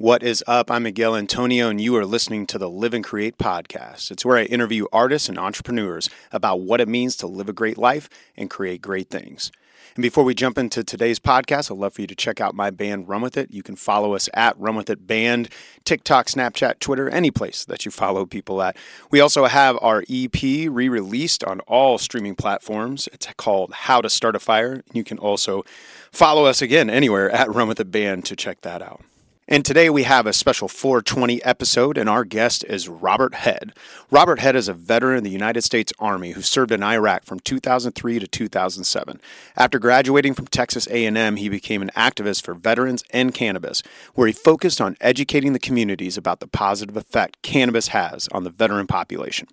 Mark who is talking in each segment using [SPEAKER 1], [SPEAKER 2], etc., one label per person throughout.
[SPEAKER 1] What is up? I'm Miguel Antonio, and you are listening to the Live and Create podcast. It's where I interview artists and entrepreneurs about what it means to live a great life and create great things. And before we jump into today's podcast, I'd love for you to check out my band, Run With It. You can follow us at Run With It Band, TikTok, Snapchat, Twitter, any place that you follow people at. We also have our EP re released on all streaming platforms. It's called How to Start a Fire. You can also follow us again anywhere at Run With It Band to check that out. And today we have a special 420 episode, and our guest is Robert Head. Robert Head is a veteran of the United States Army who served in Iraq from 2003 to 2007. After graduating from Texas A&M, he became an activist for veterans and cannabis, where he focused on educating the communities about the positive effect cannabis has on the veteran population.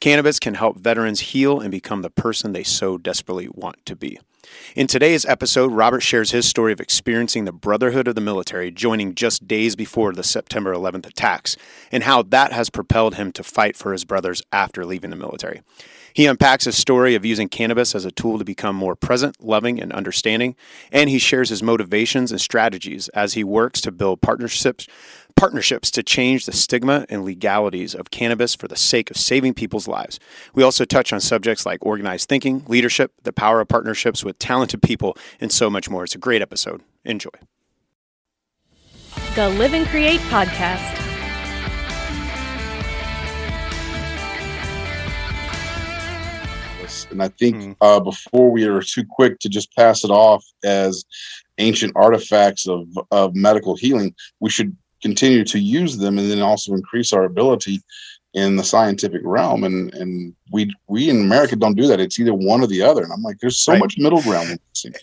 [SPEAKER 1] Cannabis can help veterans heal and become the person they so desperately want to be. In today's episode, Robert shares his story of experiencing the brotherhood of the military, joining just days before the September 11th attacks, and how that has propelled him to fight for his brothers after leaving the military. He unpacks his story of using cannabis as a tool to become more present, loving, and understanding, and he shares his motivations and strategies as he works to build partnerships partnerships to change the stigma and legalities of cannabis for the sake of saving people's lives. We also touch on subjects like organized thinking, leadership, the power of partnerships with talented people, and so much more. It's a great episode. Enjoy.
[SPEAKER 2] The Live and Create podcast.
[SPEAKER 3] And I think mm. uh, before we are too quick to just pass it off as ancient artifacts of, of medical healing, we should continue to use them and then also increase our ability in the scientific realm. And and we we in america don't do that. It's either one or the other. And i'm like there's so right. much middle ground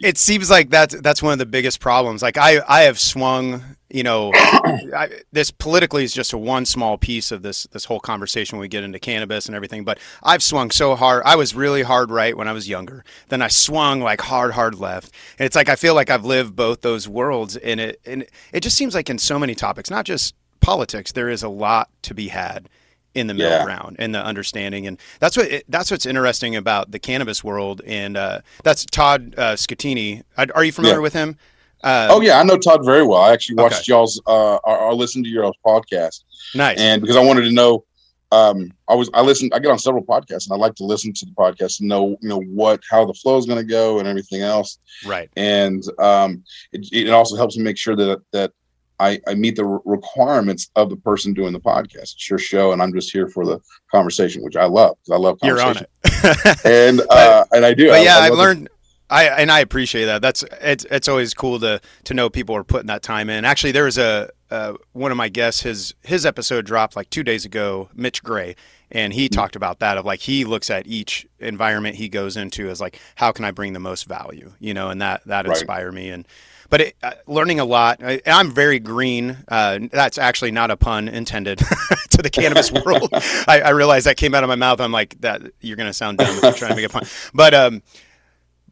[SPEAKER 1] it seems like that's that's one of the biggest problems. Like i i have swung you know I, this politically is just a one small piece of this this whole conversation when we get into cannabis and everything but i've swung so hard i was really hard right when i was younger then i swung like hard hard left and it's like i feel like i've lived both those worlds and it and it just seems like in so many topics not just politics there is a lot to be had in the middle yeah. ground and the understanding and that's what it, that's what's interesting about the cannabis world and uh, that's Todd uh, Scattini. Are you familiar yeah. with him?
[SPEAKER 3] Uh, oh yeah, I know Todd very well. I actually watched okay. y'all's uh, or, or listened to your podcast.
[SPEAKER 1] Nice.
[SPEAKER 3] And because I wanted to know, um, I was I listen. I get on several podcasts, and I like to listen to the podcast and know you know what how the flow is going to go and everything else.
[SPEAKER 1] Right.
[SPEAKER 3] And um, it, it also helps me make sure that that I, I meet the requirements of the person doing the podcast. It's your show, and I'm just here for the conversation, which I love because I love conversation.
[SPEAKER 1] You're on
[SPEAKER 3] it, and uh, and I do.
[SPEAKER 1] But I, yeah, I have learned. I and I appreciate that. That's it's it's always cool to to know people are putting that time in. Actually, there was a uh, one of my guests. His his episode dropped like two days ago. Mitch Gray, and he mm-hmm. talked about that of like he looks at each environment he goes into as like how can I bring the most value, you know, and that that right. inspired me and but it, uh, learning a lot. I, am very green. Uh, that's actually not a pun intended to the cannabis world. I, I realize that came out of my mouth. I'm like that. You're gonna sound dumb if you're trying to make a pun. But um,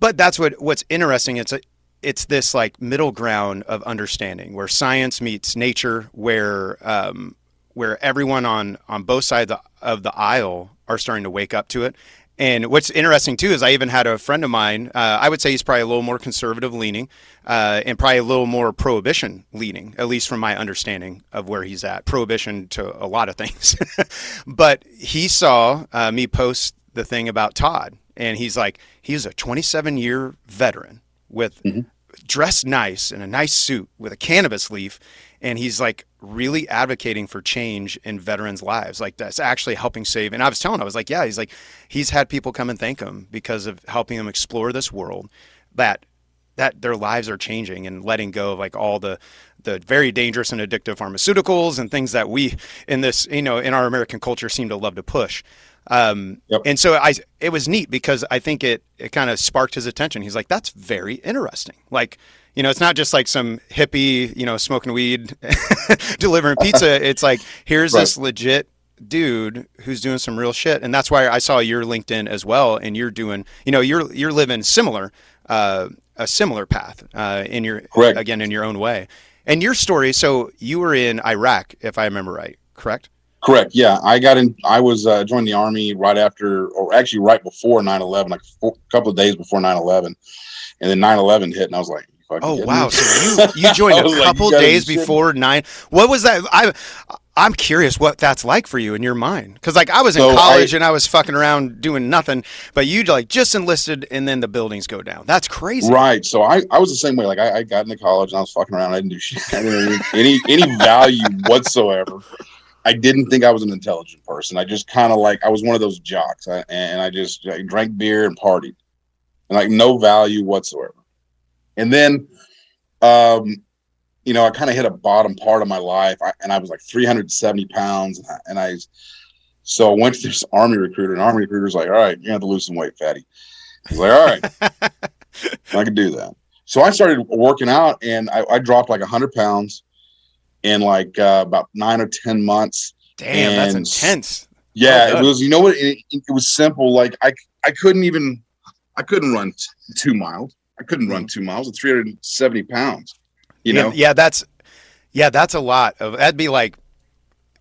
[SPEAKER 1] but that's what what's interesting. It's a, it's this like middle ground of understanding where science meets nature, where um, where everyone on on both sides of the, aisle are starting to wake up to it and what's interesting too is I even had a friend of mine. Uh, I would say he's probably a little more conservative leaning, uh, and probably a little more prohibition leaning, at least from my understanding of where he's at. Prohibition to a lot of things, but he saw uh, me post the thing about Todd, and he's like, he's a 27 year veteran with mm-hmm. dressed nice in a nice suit with a cannabis leaf, and he's like really advocating for change in veterans' lives. Like that's actually helping save. And I was telling, him, I was like, yeah, he's like, he's had people come and thank him because of helping them explore this world that that their lives are changing and letting go of like all the the very dangerous and addictive pharmaceuticals and things that we in this you know in our American culture seem to love to push. Um, yep. And so I, it was neat because I think it, it kind of sparked his attention. He's like, that's very interesting. Like, you know, it's not just like some hippie, you know, smoking weed, delivering pizza. It's like, here's right. this legit dude who's doing some real shit. And that's why I saw your LinkedIn as well. And you're doing, you know, you're, you're living similar, uh, a similar path, uh, in your, Correct. again, in your own way. And your story. So you were in Iraq, if I remember right, correct?
[SPEAKER 3] Correct. Yeah, I got in. I was uh, joined the army right after, or actually right before 9/11, like a couple of days before 9/11, and then 9/11 hit, and I was like,
[SPEAKER 1] Oh wow! So you you joined a
[SPEAKER 3] like,
[SPEAKER 1] couple
[SPEAKER 3] be
[SPEAKER 1] days before nine. What was that? I I'm curious what that's like for you in your mind, because like I was in
[SPEAKER 3] So
[SPEAKER 1] college
[SPEAKER 3] I-
[SPEAKER 1] and I was fucking around doing nothing, but you like just enlisted and then the buildings go down. That's crazy.
[SPEAKER 3] Right. So I, I was the same way. Like I, I got into college and I was fucking around. I didn't do shit. I didn't any any value whatsoever. I didn't think I was an intelligent person. I just kind of like I was one of those jocks, I, and I just I drank beer and partied, and like no value whatsoever. And then, um, you know, I kind of hit a bottom part of my life, I, and I was like 370 pounds, and I, and I so I went to this army recruiter, and army recruiter's like, "All right, you have to lose some weight, fatty." He's like, "All right." I can do that. So I started working out and I, I dropped like 100 pounds in like uh, about nine or 10 months.
[SPEAKER 1] Damn, that's intense.
[SPEAKER 3] Yeah,
[SPEAKER 1] Well
[SPEAKER 3] it was, you know what? It, it was simple. Like I, I couldn't even, I couldn't run t- two miles. I couldn't run two miles at 370 pounds. You
[SPEAKER 1] yeah,
[SPEAKER 3] know,
[SPEAKER 1] yeah, that's yeah, that's a lot of. That'd be like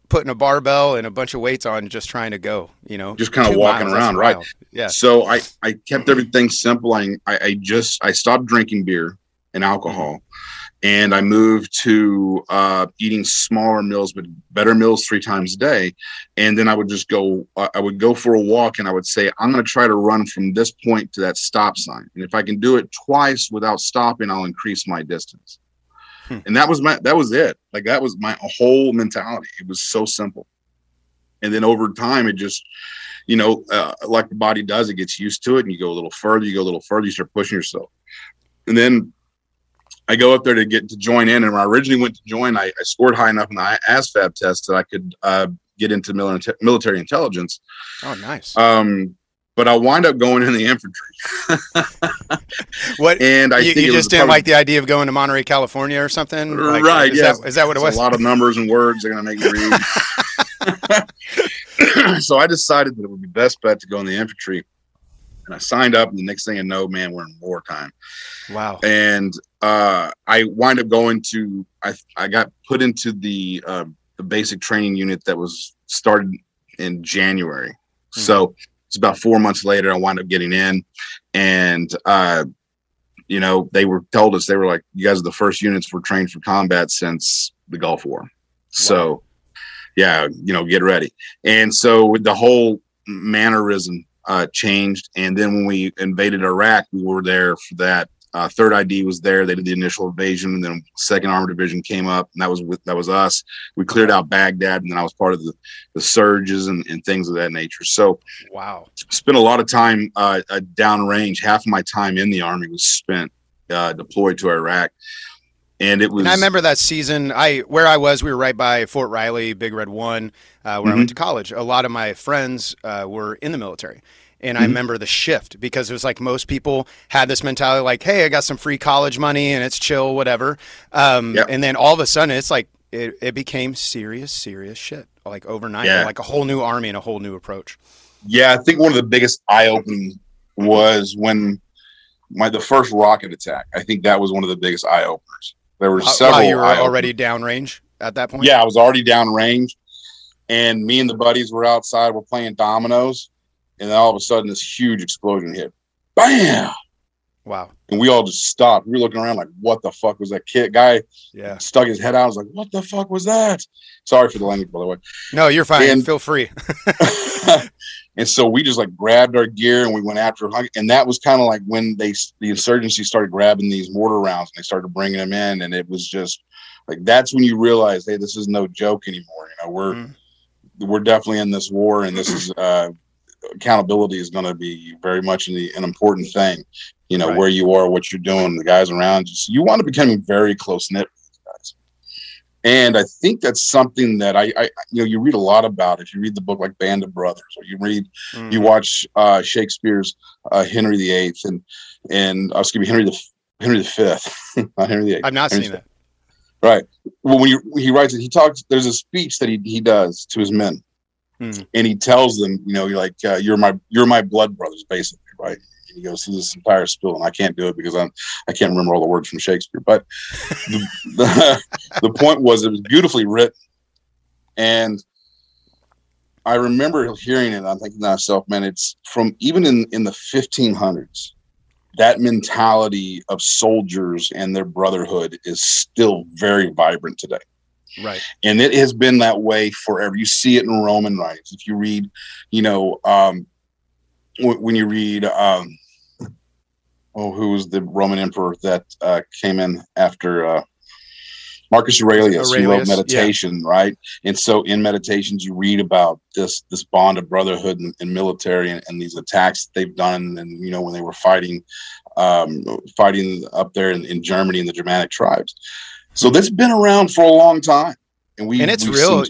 [SPEAKER 1] putting a barbell and a bunch of weights on, just trying to go. You know,
[SPEAKER 3] Just kinda walking
[SPEAKER 1] miles,
[SPEAKER 3] around, right.
[SPEAKER 1] Yeah.
[SPEAKER 3] So I, I kept everything simple. I, I I just, I stopped drinking beer and alcohol and I moved to uh, eating smaller meals, but better meals three times a day. And then I would just go, uh, I would go for a walk and I would say, I'm going to try to run from this point to that stop sign. And if I can do it twice without stopping, I'll increase my distance.
[SPEAKER 1] Hmm.
[SPEAKER 3] And that was my, that was it. Like that was my whole mentality. It was so simple. And then over time, it just, you know, uh, like the body does, it gets used to it and you go a little further, you go a little further, you start pushing yourself. And then I go up there to get to join in. And when I originally went to join, I, I scored high enough in the ASVAB test that I could uh, get into mili- military intelligence.
[SPEAKER 1] Oh, nice.
[SPEAKER 3] Um, but I wind up going in the infantry.
[SPEAKER 1] what
[SPEAKER 3] And I
[SPEAKER 1] you,
[SPEAKER 3] think
[SPEAKER 1] you just didn't
[SPEAKER 3] probably-
[SPEAKER 1] like the idea of going to Monterey, California, or something? Like,
[SPEAKER 3] Right,
[SPEAKER 1] Is,
[SPEAKER 3] yes.
[SPEAKER 1] that, is that what it was?
[SPEAKER 3] a lot of numbers and words they're going to make you read. so I decided that it would be best bet to go in the infantry. And I signed up, and the next thing I know, man, we're in wartime.
[SPEAKER 1] Wow.
[SPEAKER 3] and uh, I wind up going to I I got put into the uh, the basic training unit that was started in January. So it's about four months later. I wind up getting in, and uh, you know they were told us they were like, "You guys are the first units we're trained for combat since the Gulf War." So yeah, you know, get ready. And so with the whole mannerism uh, changed, and then when we invaded Iraq, we were there for that uh, third ID was there. They did the initial invasion, and then Second Armored Division came up, and that was with that was us. We cleared out Baghdad, and then I was part of the the surges and, and things of that nature. So
[SPEAKER 1] Wow.
[SPEAKER 3] spent a lot of time uh, uh, downrange. Half of my time in the army was spent uh, deployed to Iraq, and it was.
[SPEAKER 1] And I remember that season. I where I was, we were right by Fort Riley, Big Red One, uh, where I went to college. A lot of my friends uh, were in the military, and I
[SPEAKER 3] Mhm.
[SPEAKER 1] remember the shift because it was like most people had this mentality, like, "Hey, I got some free college money and it's chill, whatever." Um,
[SPEAKER 3] Yep.
[SPEAKER 1] And then all of a sudden, it's like it, it became serious, serious shit. Like overnight,
[SPEAKER 3] Yeah.
[SPEAKER 1] like a whole new army and a whole new approach.
[SPEAKER 3] Yeah, I think one of the biggest eye opening was when my the first rocket attack. I think that was one of the biggest eye openers. There were several.
[SPEAKER 1] You were already downrange at that point.
[SPEAKER 3] Yeah, I was already downrange, and me and the buddies were outside. We're playing dominoes, and then all of a sudden, this huge explosion hit. Bam!
[SPEAKER 1] Wow.
[SPEAKER 3] And we all just stopped. We were looking around like, "What the fuck was that kid guy?"
[SPEAKER 1] Yeah.
[SPEAKER 3] Stuck his head out. I was like, "What the fuck was that?" Sorry for the language, by the way.
[SPEAKER 1] No, you're fine.
[SPEAKER 3] And-
[SPEAKER 1] Feel free.
[SPEAKER 3] and so we just like grabbed our gear and we went after. And that was kind of like when they the insurgency started grabbing these mortar rounds and they started bringing them in, and it was just like that's when you realize, hey, this is no joke anymore. You know, we're
[SPEAKER 1] Mhm.
[SPEAKER 3] we're definitely in this war, and this is uh, accountability is going to be very much an, an important thing. You know,
[SPEAKER 1] Right.
[SPEAKER 3] where you are, what you're doing, the guys around you. So you want to become very close knit with these guys. And I think that's something that I, I, you know, you read a lot about. If you read the book like Band of Brothers, or you read
[SPEAKER 1] Mhm.
[SPEAKER 3] you watch uh, Shakespeare's uh, Henry VIII and and uh, excuse me Henry the Henry the Fifth, not Henry VIII.
[SPEAKER 1] I've not
[SPEAKER 3] Henry
[SPEAKER 1] seen that.
[SPEAKER 3] Right. Well, when you, he writes it, he talks. There's a speech that he he does to his men,
[SPEAKER 1] Hmm.
[SPEAKER 3] and he tells them, you know, you're like uh, you're my you're my blood brothers, basically, right? And he goes through this entire spiel, and I can't do it because I'm I can't remember all the words from Shakespeare. But the, the the point was it was beautifully written, and I remember hearing it. and I'm thinking to myself, man, it's from even in in the 1500s, that mentality of soldiers and their brotherhood is still very vibrant today.
[SPEAKER 1] Right.
[SPEAKER 3] And it has been that way forever. You see it in Roman writings. If you read, you know, um, when you read, um, oh, who was the Roman emperor that uh, came in after uh, Marcus Aurelius, Aurelius, who wrote meditation, yeah. right? And so in meditations, you read about this this bond of brotherhood and, and military and, and, these attacks they've done, and you know when they were fighting, um, fighting up there in, in Germany and the Germanic tribes. So that's been around for a long time,
[SPEAKER 1] and we and it's real.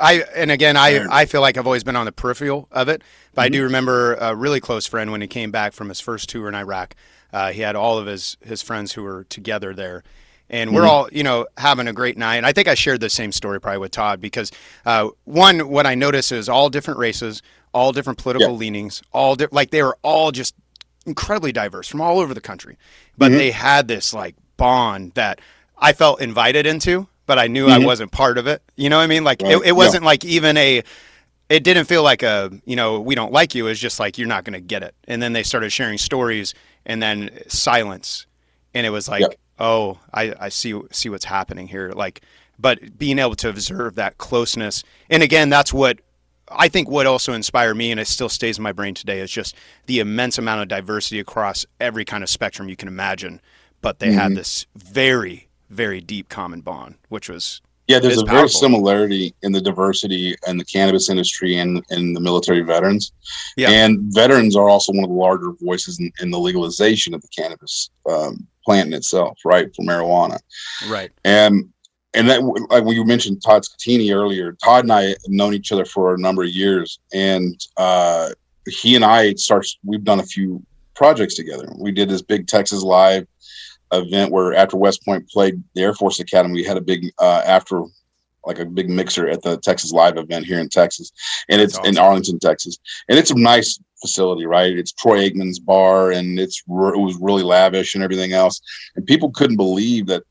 [SPEAKER 1] I and again, I I feel like I've always been on the peripheral of it, but mm-hmm. I do remember a really close friend when he came back from his first tour in Iraq. Uh, he had all of his his friends who were together there, and we're mm-hmm. all you know having a great night. And I think I shared the same story probably with Todd because uh, one, what I noticed is all different races, all different political yeah. leanings, all di- like they were all just incredibly diverse from all over the country, but mm-hmm. they had this like bond that I felt invited into, but I knew mm-hmm. I wasn't part of it. You know what I mean? Like right. it, it, wasn't yeah. like even a. It didn't feel like a you know we don't like you. It's just like you're not going to get it. And then they started sharing stories, and then silence, and it was like. Yeah oh, I, I see see what's happening here. Like, but being able to observe that closeness, and again, that's what I think what also inspired me, and it still stays in my brain today, is just the immense amount of diversity across every kind of spectrum you can imagine. But they mm-hmm. had this very, very deep common bond, which was
[SPEAKER 3] yeah. There's a powerful. very similarity in the diversity in the cannabis industry and in the military veterans. Yeah. And veterans are also one of the larger voices in, in the legalization of the cannabis um, plant in itself, right, for marijuana.
[SPEAKER 1] Right.
[SPEAKER 3] And and that like when you mentioned Todd Scattini earlier, Todd and I have known each other for a number of years, and uh, he and I starts we've done a few projects together. We did this big Texas Live event where after West Point played the Air Force Academy, we had a big uh, after like a big mixer at the Texas Live event here in Texas, and it's awesome. in Arlington, Texas, and it's a nice facility, right? It's Troy Aikman's bar, and it's it was really lavish and everything else. And people couldn't believe that,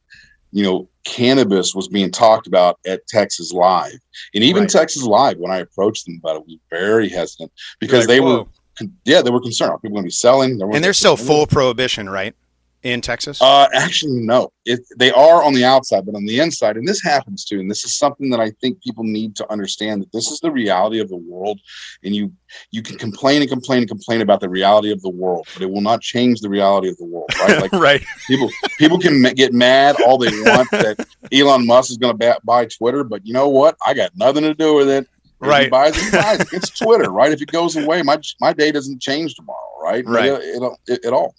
[SPEAKER 3] you know, cannabis was being talked about at Texas Live, and even right. Texas Live. When I approached them about it, was very hesitant because like, they Whoa. were, yeah, they were concerned. Are people going to be selling?
[SPEAKER 1] And they're still full prohibition, right? In Texas?
[SPEAKER 3] Uh, actually, no. It, they are on the outside, but on the inside, and this happens too. And this is something that I think people need to understand that this is the reality of the world. And you you can complain and complain and complain about the reality of the world, but it will not change the reality of the world, right?
[SPEAKER 1] Like right.
[SPEAKER 3] People people can get mad all they want that Elon Musk is going to buy Twitter, but you know what? I got nothing to do with it. If
[SPEAKER 1] right.
[SPEAKER 3] Buys it, buys it. It's Twitter, right? If it goes away, my my day doesn't change tomorrow, right?
[SPEAKER 1] Right.
[SPEAKER 3] It, it, it, at all.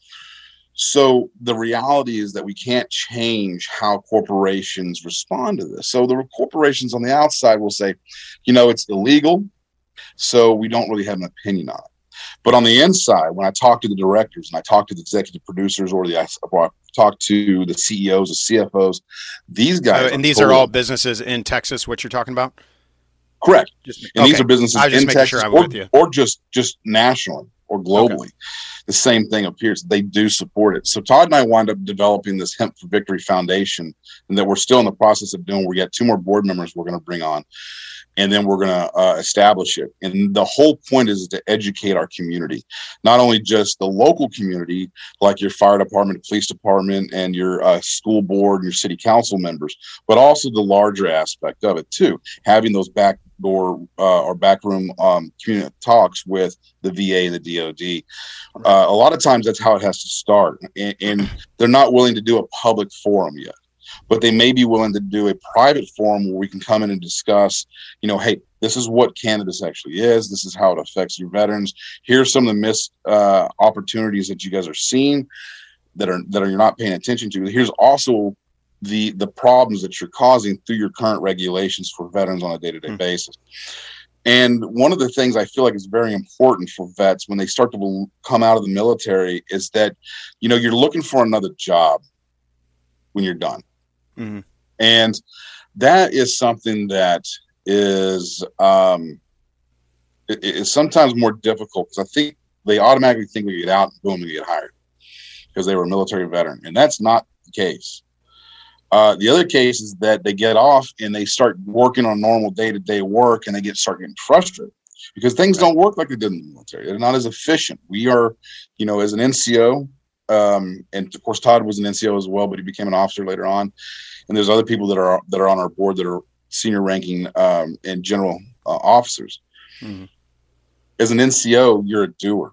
[SPEAKER 3] So the reality is that we can't change how corporations respond to this. So the corporations on the outside will say, you know, it's illegal, so we don't really have an opinion on it. But on the inside, when I talk to the directors and I talk to the executive producers or the or I talk to the CEOs, the CFOs, these guys,
[SPEAKER 1] uh, and these totally, are all businesses in Texas. What you're talking about?
[SPEAKER 3] Correct. Just, and okay. these are businesses in Texas sure or, or, just just nationally or globally. Okay the same thing appears. They do support it. So Todd and I wind up developing this Hemp for Victory Foundation, and that we're still in the process of doing. We got two more board members we're going to bring on, and then we're going to uh, establish it. And the whole point is to educate our community, not only just the local community, like your fire department, police department, and your uh, school board and your city council members, but also the larger aspect of it too, having those back door uh, or backroom um, community talks with the VA and the DoD. Uh, a lot of times that's how it has to start, and, and, they're not willing to do a public forum yet, but they may be willing to do a private forum where we can come in and discuss. You know, hey, this is what cannabis actually is. This is how it affects your veterans. Here's some of the missed uh, opportunities that you guys are seeing that are that are you're not paying attention to. Here's also the the problems that you're causing through your current regulations for veterans on a day-to-day mm-hmm. basis and one of the things i feel like is very important for vets when they start to come out of the military is that you know you're looking for another job when you're done. Mm-hmm. and that is something that is um is sometimes more difficult because i think they automatically think we get out and boom we get hired because they were a military veteran. And that's not the case uh, the other case is that they get off and they start working on normal day to day work and they get start getting frustrated because things don't work like they did in the military. They're not as efficient. We are, you know, as an NCO, um, and of course Todd was an NCO as well, but he became an officer later on. And there's other people that are that are on our board that are senior ranking um, and general uh, officers. Mm-hmm. As an NCO, you're a doer,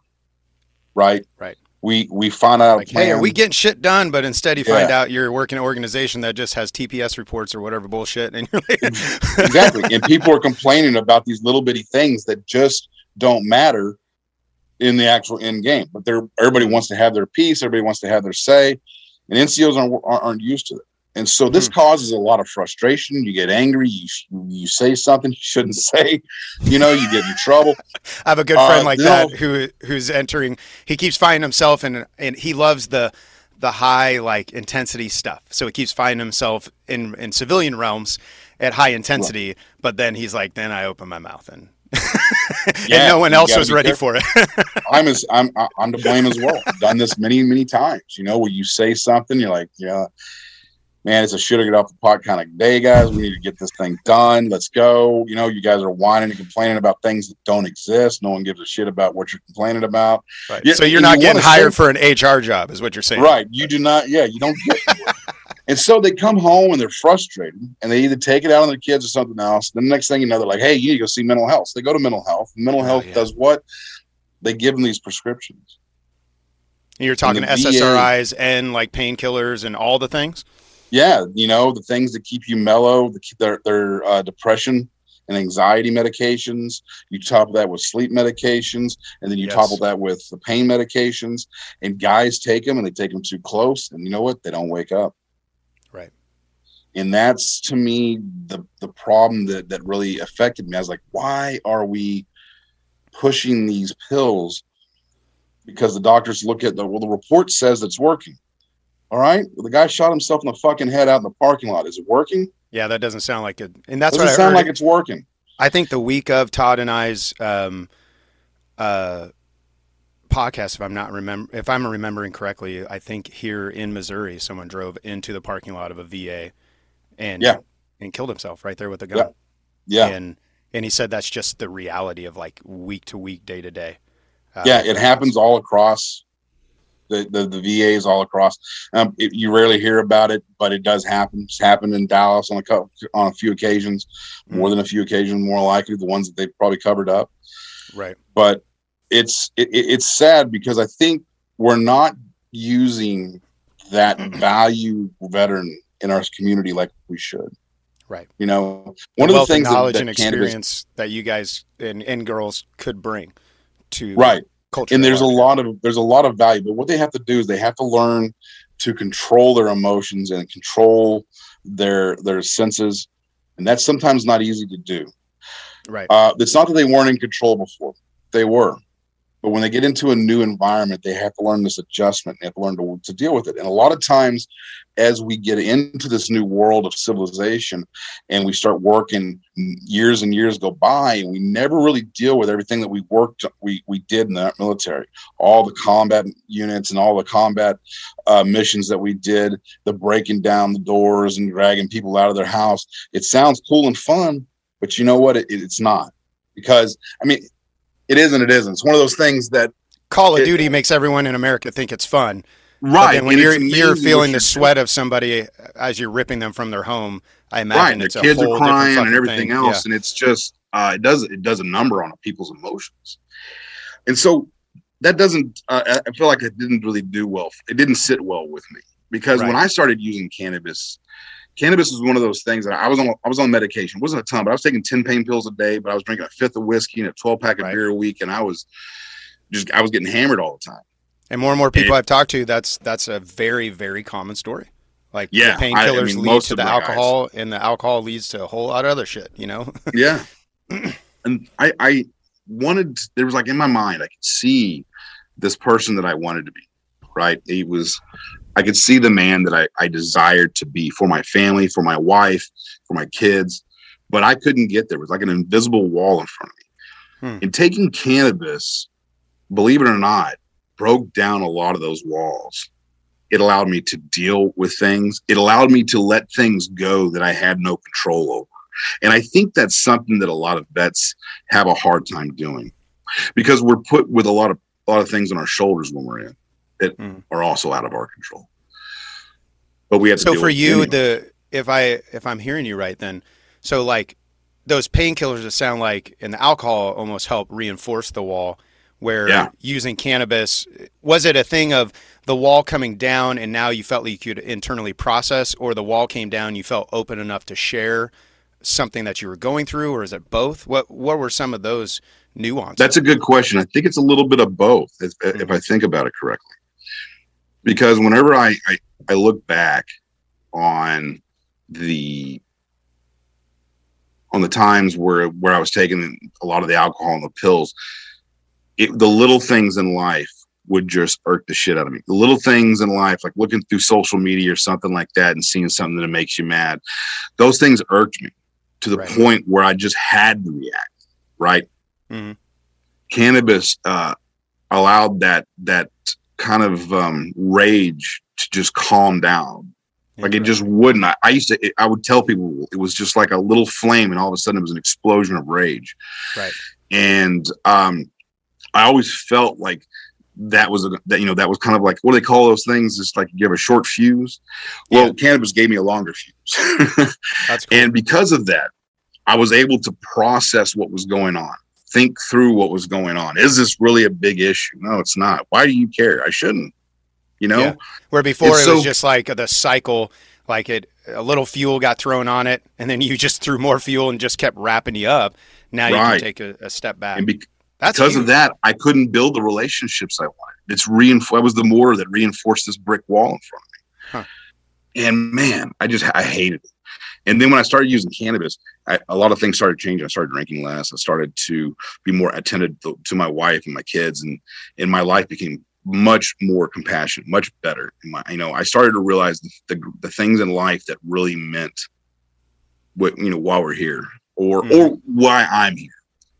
[SPEAKER 3] right?
[SPEAKER 1] Right.
[SPEAKER 3] We we find out.
[SPEAKER 1] Like, hey, are we getting shit done? But instead, you yeah. find out you're working an organization that just has TPS reports or whatever bullshit, and you're like, mm,
[SPEAKER 3] exactly. And people are complaining about these little bitty things that just don't matter in the actual end game. But they're everybody wants to have their piece. Everybody wants to have their say, and NCOs aren't aren't used to it. And so this hmm. causes a lot of frustration. You get angry. You you say something you shouldn't say. You know, you get in trouble.
[SPEAKER 1] I have a good friend uh, like that who who's entering. He keeps finding himself in, and he loves the the high like intensity stuff. So he keeps finding himself in in civilian realms at high intensity. Right. But then he's like, then I open my mouth and yeah, and no one else was ready careful. for it.
[SPEAKER 3] I'm as I'm I'm to blame as well. I've done this many many times. You know, where you say something, you're like, yeah, man, it's a shit or get off the pot kind of day, guys. We need to get this thing done. Let's go. You know, you guys are whining and complaining about things that don't exist. No one gives a shit about what you're complaining about.
[SPEAKER 1] Right. so you're not you getting hired say, for an HR job, is what you're saying.
[SPEAKER 3] Right. You do not. Yeah, you don't get. and so they come home and they're frustrated, and they either take it out on their kids or something else. Then the next thing you know, they're like, "Hey, you need to go see mental health." So they go to mental health. Mental oh, health yeah. does what? They give them these prescriptions.
[SPEAKER 1] You're talking and SSRIs VA, and like painkillers and all the things
[SPEAKER 3] yeah, you know, the things that keep you mellow, the, their, their uh, depression and anxiety medications. You topple that with sleep medications, and then you yes. topple that with the pain medications. And guys take them, and they take them too close, and you know what? They don't wake up.
[SPEAKER 1] Right.
[SPEAKER 3] And that's to me the the problem that that really affected me. I was like, why are we pushing these pills? Because the doctors look at the well, the report says it's working. All right. Well, the guy shot himself in the fucking head out in the parking lot. Is it working?
[SPEAKER 1] Yeah, that doesn't sound like it. And that's
[SPEAKER 3] doesn't
[SPEAKER 1] what I
[SPEAKER 3] sound
[SPEAKER 1] heard.
[SPEAKER 3] like it's working.
[SPEAKER 1] I think the week of Todd and I's um, uh, podcast, if I'm not remember, if I'm remembering correctly, I think here in Missouri, someone drove into the parking lot of a VA and
[SPEAKER 3] yeah.
[SPEAKER 1] and killed himself right there with a gun.
[SPEAKER 3] Yeah.
[SPEAKER 1] yeah. And and he said that's just the reality of like week to week, day to day.
[SPEAKER 3] Uh, yeah, it happens all across the, the, the VAs all across. Um, it, you rarely hear about it, but it does happen. It's happened in Dallas on a couple, on a few occasions, mm-hmm. more than a few occasions, more likely the ones that they probably covered up.
[SPEAKER 1] Right.
[SPEAKER 3] But it's it, it's sad because I think we're not using that value veteran in our community like we should.
[SPEAKER 1] Right.
[SPEAKER 3] You know, one the of the things
[SPEAKER 1] knowledge
[SPEAKER 3] that,
[SPEAKER 1] that and experience cannabis, that you guys and, and girls could bring to
[SPEAKER 3] right culture. And there's a lot of there's a lot of value, but what they have to do is they have to learn to control their emotions and control their their senses, and that's sometimes not easy to do.
[SPEAKER 1] Right.
[SPEAKER 3] Uh, it's not that they weren't in control before; they were. But when they get into a new environment, they have to learn this adjustment. They have to learn to, to deal with it. And a lot of times, as we get into this new world of civilization and we start working, years and years go by, and we never really deal with everything that we worked, we, we did in the military, all the combat units and all the combat uh, missions that we did, the breaking down the doors and dragging people out of their house. It sounds cool and fun, but you know what? It, it's not because I mean, it is and it isn't. It's one of those things that
[SPEAKER 1] Call of it, Duty makes everyone in America think it's fun.
[SPEAKER 3] Right.
[SPEAKER 1] When you're you're feeling the sweat of somebody as you're ripping them from their home, I imagine right. it's
[SPEAKER 3] the kids
[SPEAKER 1] are
[SPEAKER 3] crying and
[SPEAKER 1] everything
[SPEAKER 3] thing. else, yeah. and it's just uh, it does it does a number on people's emotions, and so that doesn't. Uh, I feel like it didn't really do well. It didn't sit well with me because right. when I started using cannabis, cannabis was one of those things that I was on. I was on medication. It wasn't a ton, but I was taking ten pain pills a day. But I was drinking a fifth of whiskey and a twelve pack of right. beer a week, and I was just I was getting hammered all the time.
[SPEAKER 1] And more and more people and, I've talked to, that's that's a very very common story. Like
[SPEAKER 3] yeah,
[SPEAKER 1] painkillers I mean, lead to the alcohol, guys. and the alcohol leads to a whole lot of other shit. You know.
[SPEAKER 3] yeah, and I I wanted there was like in my mind I could see this person that I wanted to be. Right, he was I could see the man that I, I desired to be for my family, for my wife, for my kids, but I couldn't get there. It was like an invisible wall in front of me. Hmm. And taking cannabis, believe it or not, broke down a lot of those walls. It allowed me to deal with things. It allowed me to let things go that I had no control over. And I think that's something that a lot of vets have a hard time doing because we're put with a lot of a lot of things on our shoulders when we're in that
[SPEAKER 1] Mm.
[SPEAKER 3] are also out of our control. But we have to
[SPEAKER 1] So for you,
[SPEAKER 3] anyway.
[SPEAKER 1] the if I if I'm hearing you right, then so like those painkillers that sound like and the alcohol almost help reinforce the wall. Where
[SPEAKER 3] Yeah.
[SPEAKER 1] using cannabis was it a thing of the wall coming down and now you felt like you could internally process, or the wall came down, you felt open enough to share something that you were going through, or is it both? What what were some of those nuances?
[SPEAKER 3] That's a good question. I think it's a little bit of both, if, if I think about it correctly. Because whenever I, I, I look back on the on the times where where I was taking a lot of the alcohol and the pills, it, the little things in life would just irk the shit out of me. The little things in life, like looking through social media or something like that and seeing something that makes you mad, those things irked me to the
[SPEAKER 1] Right.
[SPEAKER 3] point where I just had to react. Right
[SPEAKER 1] Mhm.
[SPEAKER 3] cannabis uh, allowed that that kind of um, rage to just calm down. Like it just wouldn't. I, I used to. It, I would tell people it was just like a little flame, and all of a sudden it was an explosion of rage.
[SPEAKER 1] Right.
[SPEAKER 3] And um, I always felt like that was a, that you know that was kind of like what do they call those things? It's like you have a short fuse. Well,
[SPEAKER 1] Yeah.
[SPEAKER 3] cannabis gave me a longer fuse.
[SPEAKER 1] That's cool.
[SPEAKER 3] And because of that, I was able to process what was going on, think through what was going on. Is this really a big issue? No, it's not. Why do you care? I shouldn't. You know?
[SPEAKER 1] Yeah. Where before
[SPEAKER 3] It's
[SPEAKER 1] it was just like the cycle, like it a little fuel got thrown on it, and then you just threw more fuel and just kept wrapping you up. Now you
[SPEAKER 3] Right.
[SPEAKER 1] can take a, a step back.
[SPEAKER 3] And be-
[SPEAKER 1] That's
[SPEAKER 3] because
[SPEAKER 1] huge.
[SPEAKER 3] of that, I couldn't build the relationships I wanted. It's reinforced. That was the mortar that reinforced this brick wall in front of me.
[SPEAKER 1] Huh.
[SPEAKER 3] And man, I just I hated it. And then when I started using cannabis, I, a lot of things started changing. I started drinking less. I started to be more attentive to, to my wife and my kids, and and my life became much more compassionate, much better. And my, you know, I started to realize the, the the things in life that really meant what you know while we're here, or
[SPEAKER 1] Mhm.
[SPEAKER 3] or why I'm here.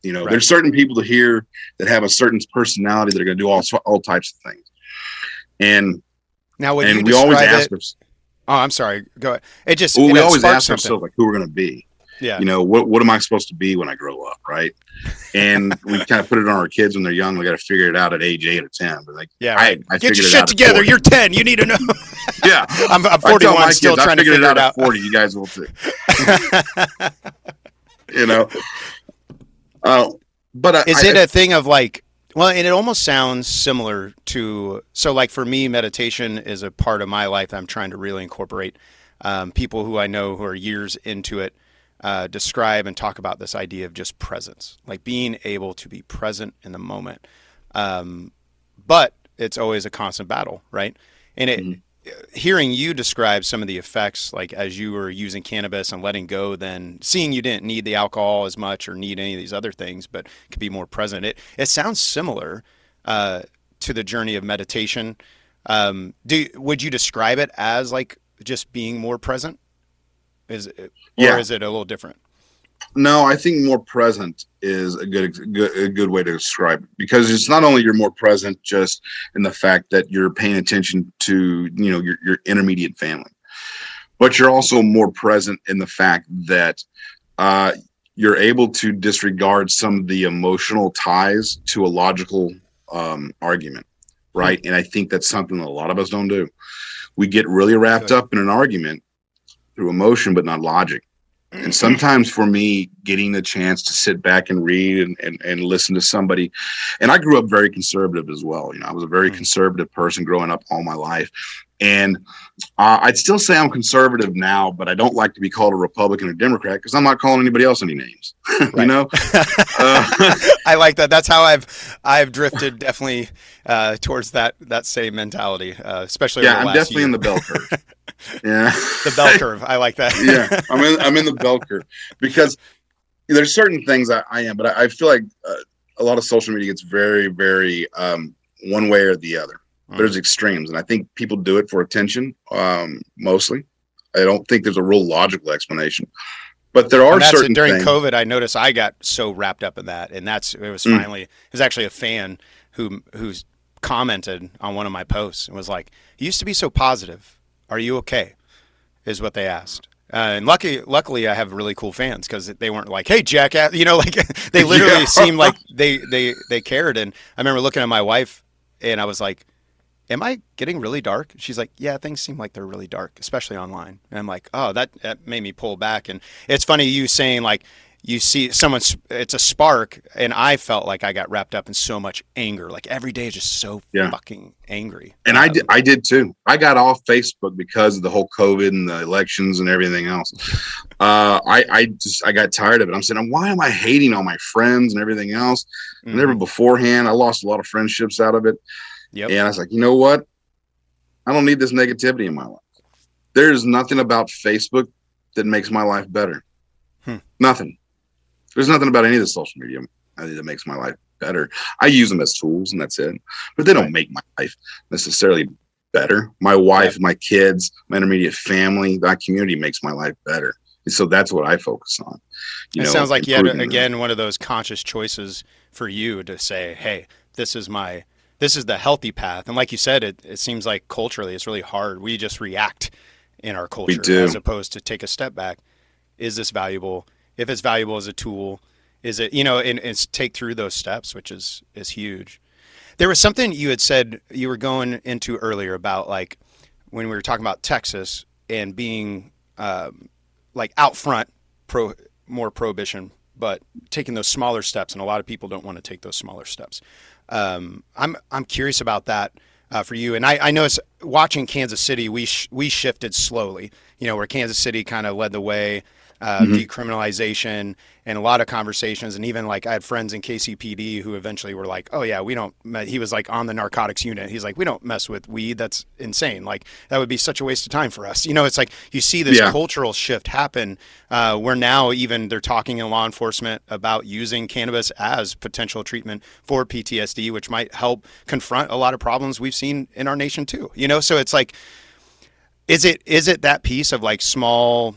[SPEAKER 3] You know,
[SPEAKER 1] Right.
[SPEAKER 3] there's certain people to here that have a certain personality that are going to do all all types of things, and
[SPEAKER 1] now would you
[SPEAKER 3] and we always ask
[SPEAKER 1] it?
[SPEAKER 3] us,
[SPEAKER 1] Oh, I'm sorry. Go ahead. It just
[SPEAKER 3] well, we always ask
[SPEAKER 1] something.
[SPEAKER 3] ourselves like who we're going to be.
[SPEAKER 1] Yeah.
[SPEAKER 3] You know, what what am I supposed to be when I grow up, right? And we kind of put it on our kids when they're young. We got to figure it out at age eight or ten. But like,
[SPEAKER 1] yeah.
[SPEAKER 3] I,
[SPEAKER 1] Right.
[SPEAKER 3] I
[SPEAKER 1] Get your
[SPEAKER 3] it
[SPEAKER 1] shit together. You're 10. You need to know.
[SPEAKER 3] yeah.
[SPEAKER 1] I'm, I'm
[SPEAKER 3] I tell
[SPEAKER 1] 41, still
[SPEAKER 3] kids,
[SPEAKER 1] trying to figure
[SPEAKER 3] it out
[SPEAKER 1] it out.
[SPEAKER 3] at forty. You guys will too. you know. Uh, but I,
[SPEAKER 1] Is it a thing of like, well, and it almost sounds similar to, so like for me, meditation is a part of my life I'm trying to really incorporate. Um, people who I know who are years into it uh, describe and talk about this idea of just presence, like being able to be present in the moment. Um, but it's always a constant battle, right? And it,
[SPEAKER 3] Mhm.
[SPEAKER 1] Hearing you describe some of the effects, like as you were using cannabis and letting go, then seeing you didn't need the alcohol as much or need any of these other things, but could be more present. It it sounds similar uh, to the journey of meditation. Um, do would you describe it as like just being more present? Is it, or is it a little different?
[SPEAKER 3] No, I think more present is a good, good a good way to describe it because it's not only you're more present just in the fact that you're paying attention to you know your your intermediate family, but you're also more present in the fact that uh, you're able to disregard some of the emotional ties to a logical um, argument, right? And I think that's something that a lot of us don't do. We get really wrapped up in an argument through emotion, but not logic and sometimes for me getting the chance to sit back and read and, and, and listen to somebody and i grew up very conservative as well you know i was a very
[SPEAKER 1] Mm.
[SPEAKER 3] conservative person growing up all my life and uh, i'd still say i'm conservative now but i don't like to be called a republican or democrat because i'm not calling anybody else any names you know uh,
[SPEAKER 1] I like that. That's how I've I've drifted definitely uh, towards that that same mentality, uh, especially
[SPEAKER 3] yeah i'm definitely
[SPEAKER 1] year.
[SPEAKER 3] in the bell curve yeah
[SPEAKER 1] the bell curve. I like that.
[SPEAKER 3] yeah, I'm in. I'm in the bell curve because there's certain things I, I am, but I, I feel like uh, a lot of social media gets very, very um, one way or the other.
[SPEAKER 1] Mm.
[SPEAKER 3] There's extremes, and I think people do it for attention um, mostly. I don't think there's a real logical explanation, but there are
[SPEAKER 1] And that's it.
[SPEAKER 3] certain
[SPEAKER 1] during
[SPEAKER 3] things.
[SPEAKER 1] COVID. I noticed I got so wrapped up in that, and that's it was
[SPEAKER 3] Mm.
[SPEAKER 1] finally it was actually a fan who who's commented on one of my posts and was like, "You used to be so positive. Are you okay?" Is what they asked. Uh, and lucky, luckily, I have really cool fans because they weren't like, "Hey, jackass," you know, like they literally
[SPEAKER 3] Yeah.
[SPEAKER 1] seemed like they they they cared. And I remember looking at my wife, and I was like, am I getting really dark? She's like, yeah, things seem like they're really dark, especially online. And I'm like, oh, that, that made me pull back. And it's funny you saying like, you see someone's it's a spark and i felt like i got wrapped up in so much anger like every day is just so
[SPEAKER 3] Yeah.
[SPEAKER 1] fucking angry
[SPEAKER 3] And I did, I did too. I got off Facebook because of the whole COVID and the elections and everything else. Uh, I, I just, I got tired of it. I'm saying, why am I hating all my friends and everything else?
[SPEAKER 1] Mhm.
[SPEAKER 3] Never beforehand, I lost a lot of friendships out of it.
[SPEAKER 1] Yep.
[SPEAKER 3] And I was like, you know what? I don't need this negativity in my life. There's nothing about Facebook that makes my life better.
[SPEAKER 1] Hmm.
[SPEAKER 3] Nothing. There's nothing about any of the social media that makes my life better. I use them as tools and that's it. But they don't
[SPEAKER 1] Right.
[SPEAKER 3] make my life necessarily better. My wife, my kids, my intermediate family, that community makes my life better. And so that's what I focus on.
[SPEAKER 1] it sounds like you had again one of those conscious choices for you to say hey this is my this is the healthy path and like you said it, it seems like culturally it's really hard we just react in our culture as opposed to take a step back is this valuable if it's valuable as a tool is it you know and it's take through those steps which is is huge. There was something you had said you were going into earlier about like when we were talking about texas and being um, like out front pro more prohibition but taking those smaller steps and a lot of people don't want to take those smaller steps. Um, i'm i'm curious about that uh, for you and i i noticed watching kansas city we sh- we shifted slowly you know where kansas city kind of led the way uh,
[SPEAKER 3] Mhm.
[SPEAKER 1] decriminalization and a lot of conversations. And even like i had friends in kcpd who eventually were like oh yeah we don't he was like on the narcotics unit. He's like we don't mess with weed. That's insane. Like that would be such a waste of time for us. You know it's like you see this
[SPEAKER 3] Yeah.
[SPEAKER 1] cultural shift happen uh, where now even they're talking in law enforcement about using cannabis as potential treatment for ptsd which might help confront a lot of problems we've seen in our nation too. You know so it's like is it is it that piece of like small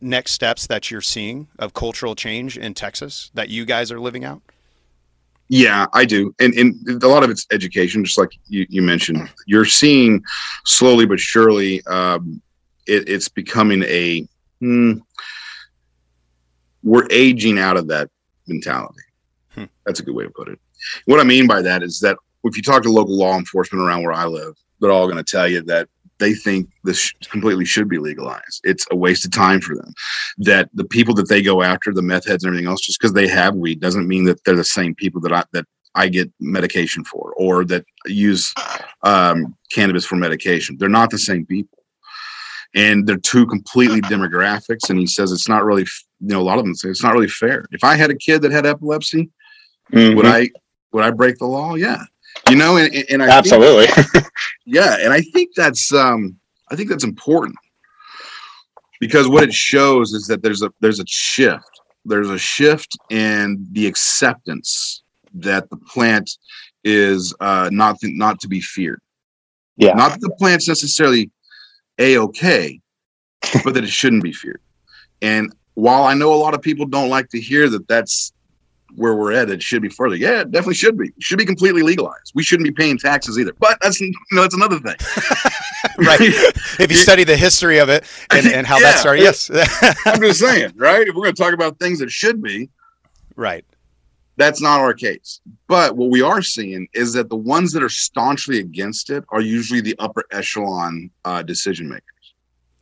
[SPEAKER 1] next steps that you're seeing of cultural change in Texas that you guys are living out?
[SPEAKER 3] Yeah, I do, and and a lot of it's education, just like you, you mentioned. You're seeing slowly but surely, um, it, it's becoming a. Hmm, we're aging out of that mentality.
[SPEAKER 1] Hmm.
[SPEAKER 3] That's a good way to put it. What I mean by that is that if you talk to local law enforcement around where I live, they're all going to tell you that they think this completely should be legalized. It's a waste of time for them. That the people that they go after, the meth heads and everything else, just because they have weed doesn't mean that they're the same people that I that I get medication for or that use um, cannabis for medication. They're not the same people, and they're two completely demographics. And he says it's not really, you know, a lot of them say it's not really fair. If I had a kid that had epilepsy,
[SPEAKER 4] Mhm.
[SPEAKER 3] would I would I break the law? Yeah, you know, and, and I think-
[SPEAKER 4] Absolutely.
[SPEAKER 3] yeah, and I think that's um I think that's important because what it shows is that there's a there's a shift. There's a shift in the acceptance that the plant is uh not not to be feared.
[SPEAKER 4] Yeah.
[SPEAKER 3] Not that the plant's necessarily a okay, but that it shouldn't be feared. And while I know a lot of people don't like to hear that that's where we're at, it should be further. Yeah, it definitely should be. It should be completely legalized. We shouldn't be paying taxes either. But that's you know, that's another thing.
[SPEAKER 1] right. If you study the history of it and, and how that started, yes.
[SPEAKER 3] I'm just saying, right? If we're going to talk about things that should be,
[SPEAKER 1] right.
[SPEAKER 3] that's not our case. But what we are seeing is that the ones that are staunchly against it are usually the upper echelon uh, decision makers.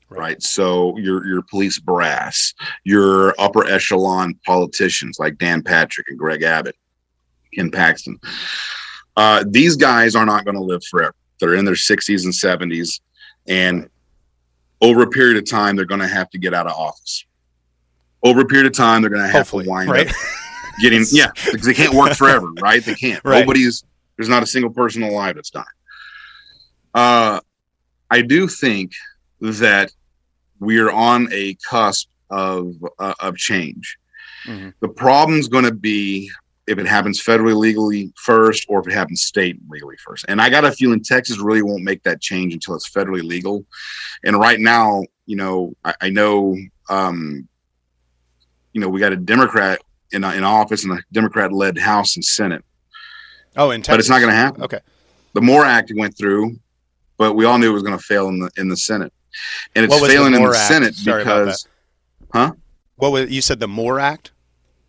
[SPEAKER 3] Right. So your your police brass, your upper echelon politicians like Dan Patrick and Greg Abbott, Ken Paxton. Uh, these guys are not going to live forever. They're in their 60s and 70s, and over a period of time, they're going to have to get out of office. Over a period of time, they're going to have
[SPEAKER 1] Hopefully,
[SPEAKER 3] to wind
[SPEAKER 1] right?
[SPEAKER 3] up getting yeah because they can't work forever right they can't
[SPEAKER 1] Right.
[SPEAKER 3] nobody's there's not a single person alive that's dying uh i do think that we are on a cusp of uh, of change
[SPEAKER 1] Mhm.
[SPEAKER 3] the problem's going to be if it happens federally legally first or if it happens state legally first and i got a feeling texas really won't make that change until it's federally legal and right now you know i, I know um you know we got a democrat in, in office and a democrat led house and senate
[SPEAKER 1] Oh, in Texas.
[SPEAKER 3] but it's not going to happen
[SPEAKER 1] Okay.
[SPEAKER 3] the MORE act went through but we all knew it was going to fail in the in the senate and it's failing in the
[SPEAKER 1] Act?
[SPEAKER 3] senate
[SPEAKER 1] Sorry
[SPEAKER 3] because
[SPEAKER 1] What was you said the MORE Act?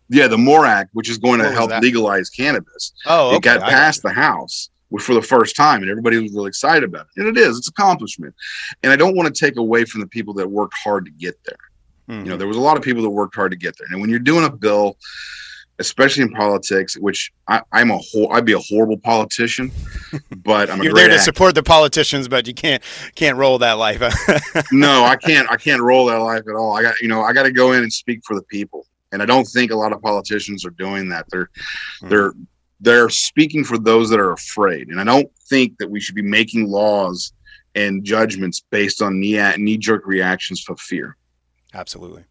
[SPEAKER 3] yeah the MORE act which is going to
[SPEAKER 1] What was
[SPEAKER 3] help
[SPEAKER 1] that?
[SPEAKER 3] legalize cannabis
[SPEAKER 1] Oh, okay.
[SPEAKER 3] it got passed the House, for the first time and everybody was really excited about it and it is it's accomplishment and i don't want to take away from the people that worked hard to get there mm-hmm. you know there was a lot of people that worked hard to get there and when you're doing a bill especially in politics which I, am a whole i'd be a horrible politician but i'm
[SPEAKER 1] you're there to actor. support the politicians but you can't can't roll that life
[SPEAKER 3] no i can't i can't roll that life at all i got you know i got to go in and speak for the people and i don't think a lot of politicians are doing that they're mm-hmm. they're they're speaking for those that are afraid. And I don't think that we should be making laws and judgments based on knee jerk reactions for fear.
[SPEAKER 1] Absolutely.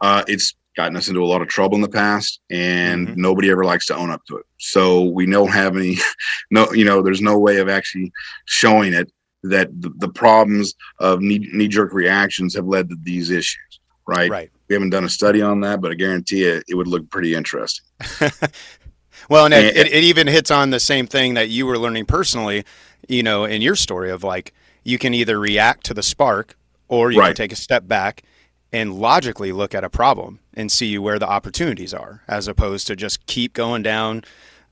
[SPEAKER 3] Uh, it's gotten us into a lot of trouble in the past, and mm-hmm. nobody ever likes to own up to it. So we don't have any, no, you know, there's no way of actually showing it that the, the problems of knee knee-jerk reactions have led to these issues. Right.
[SPEAKER 1] Right.
[SPEAKER 3] We haven't done a study on that, but I guarantee you it would look pretty interesting.
[SPEAKER 1] Well, and, and it, it, even hits on the same thing that you were learning personally, you know, in your story of like you can either react to the spark or you right. can take a step back and logically look at a problem and see where the opportunities are, as opposed to just keep going down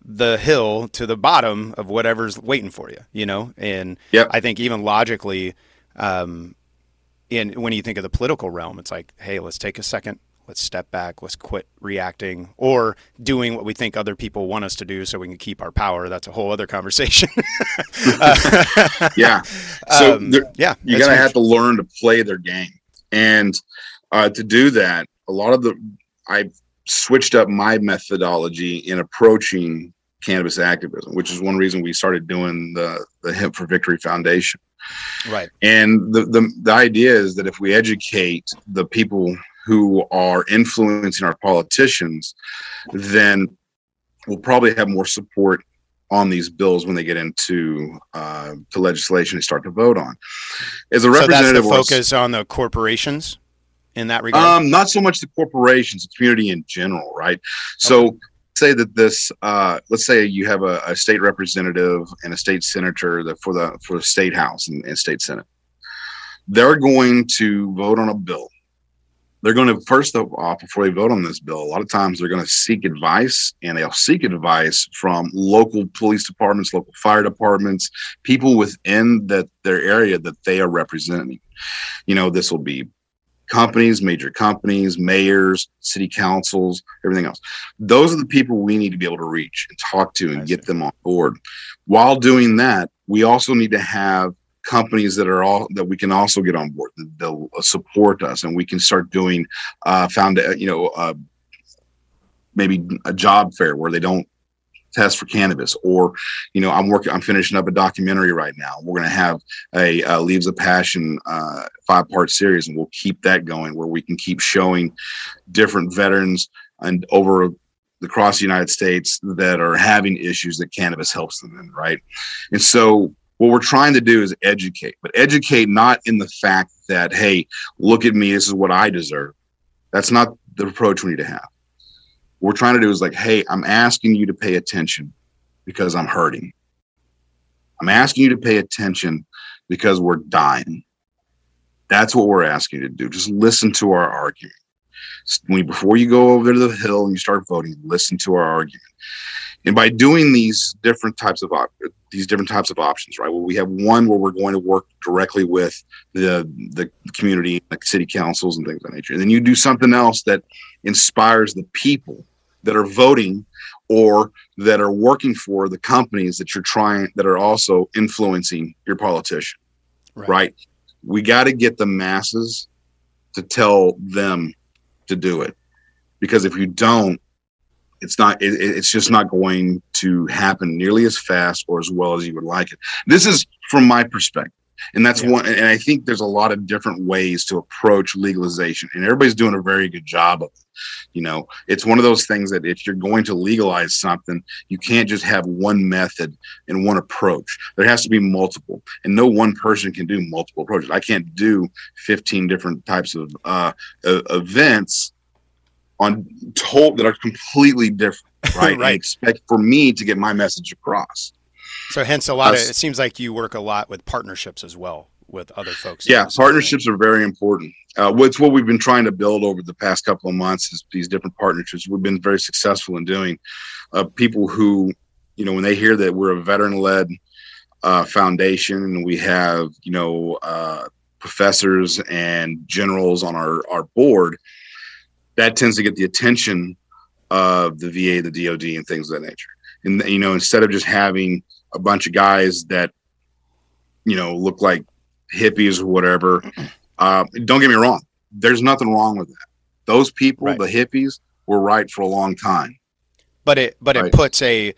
[SPEAKER 1] the hill to the bottom of whatever's waiting for you, you know? And
[SPEAKER 3] yep.
[SPEAKER 1] I think even logically, um, in when you think of the political realm, it's like, hey, let's take a second, let's step back, let's quit reacting or doing what we think other people want us to do so we can keep our power. That's a whole other conversation.
[SPEAKER 3] yeah. So um, yeah, you gotta have to learn to play their game, and uh, to do that, a lot of the I've switched up my methodology in approaching cannabis activism, which is one reason we started doing the the Hemp for Victory Foundation.
[SPEAKER 1] Right.
[SPEAKER 3] And the, the the idea is that if we educate the people who are influencing our politicians, then we'll probably have more support on these bills when they get into uh, to legislation and start to vote on.
[SPEAKER 1] As a representative, so that's the focus on the corporations in that regard.
[SPEAKER 3] Um, not so much the corporations, the community in general, right? So. Say that this, uh, let's say you have a, a, state representative and a state senator that for the for the state house and, and state senate, they're going to vote on a bill they're going to first off before they vote on this bill a lot of times they're going to seek advice and they'll seek advice from local police departments local fire departments people within that their area that they are representing you know this will be companies major companies mayors city councils everything else. Those are the people we need to be able to reach and talk to and get them on board. While doing that we also need to have companies that are all that we can also get on board they'll support us and we can start doing uh found uh, you know uh, maybe a job fair where they don't test for cannabis or you know i'm working i'm finishing up a documentary right now we're going to have a uh, leaves of passion uh, five part series and we'll keep that going where we can keep showing different veterans and over across the united states that are having issues that cannabis helps them in right and so what we're trying to do is educate, but educate not in the fact that, hey, look at me, this is what I deserve. That's not the approach we need to have. What we're trying to do is like, hey, I'm asking you to pay attention because I'm hurting. I'm asking you to pay attention because we're dying. That's what we're asking you to do. Just listen to our argument. When, before you go over to the hill and you start voting, listen to our argument. And by doing these different types of op- these different types of options, right? Well, we have one where we're going to work directly with the the community, like city councils and things of that nature. And then you do something else that inspires the people that are voting or that are working for the companies that you're trying that are also influencing your politician. Right. right? We got to get the masses to tell them to do it. Because if you don't, it's not it, it's just not going to happen nearly as fast or as well as you would like it this is from my perspective and that's yeah. one and i think there's a lot of different ways to approach legalization and everybody's doing a very good job of it you know it's one of those things that if you're going to legalize something you can't just have one method and one approach there has to be multiple and no one person can do multiple approaches i can't do 15 different types of uh, events on told that are completely different, right? right. expect for me to get my message across.
[SPEAKER 1] So hence a lot of it seems like you work a lot with partnerships as well with other folks.
[SPEAKER 3] Yeah, partnerships are very important. Uh, what's what we've been trying to build over the past couple of months is these different partnerships. We've been very successful in doing uh, people who you know, when they hear that we're a veteran-led uh, foundation and we have, you know, uh, professors and generals on our our board, that tends to get the attention of the VA, the DoD, and things of that nature. And you know, instead of just having a bunch of guys that you know look like hippies or whatever, uh, don't get me wrong. There's nothing wrong with that. Those people,
[SPEAKER 1] Right.
[SPEAKER 3] the hippies, were right for a long time.
[SPEAKER 1] but it but it puts a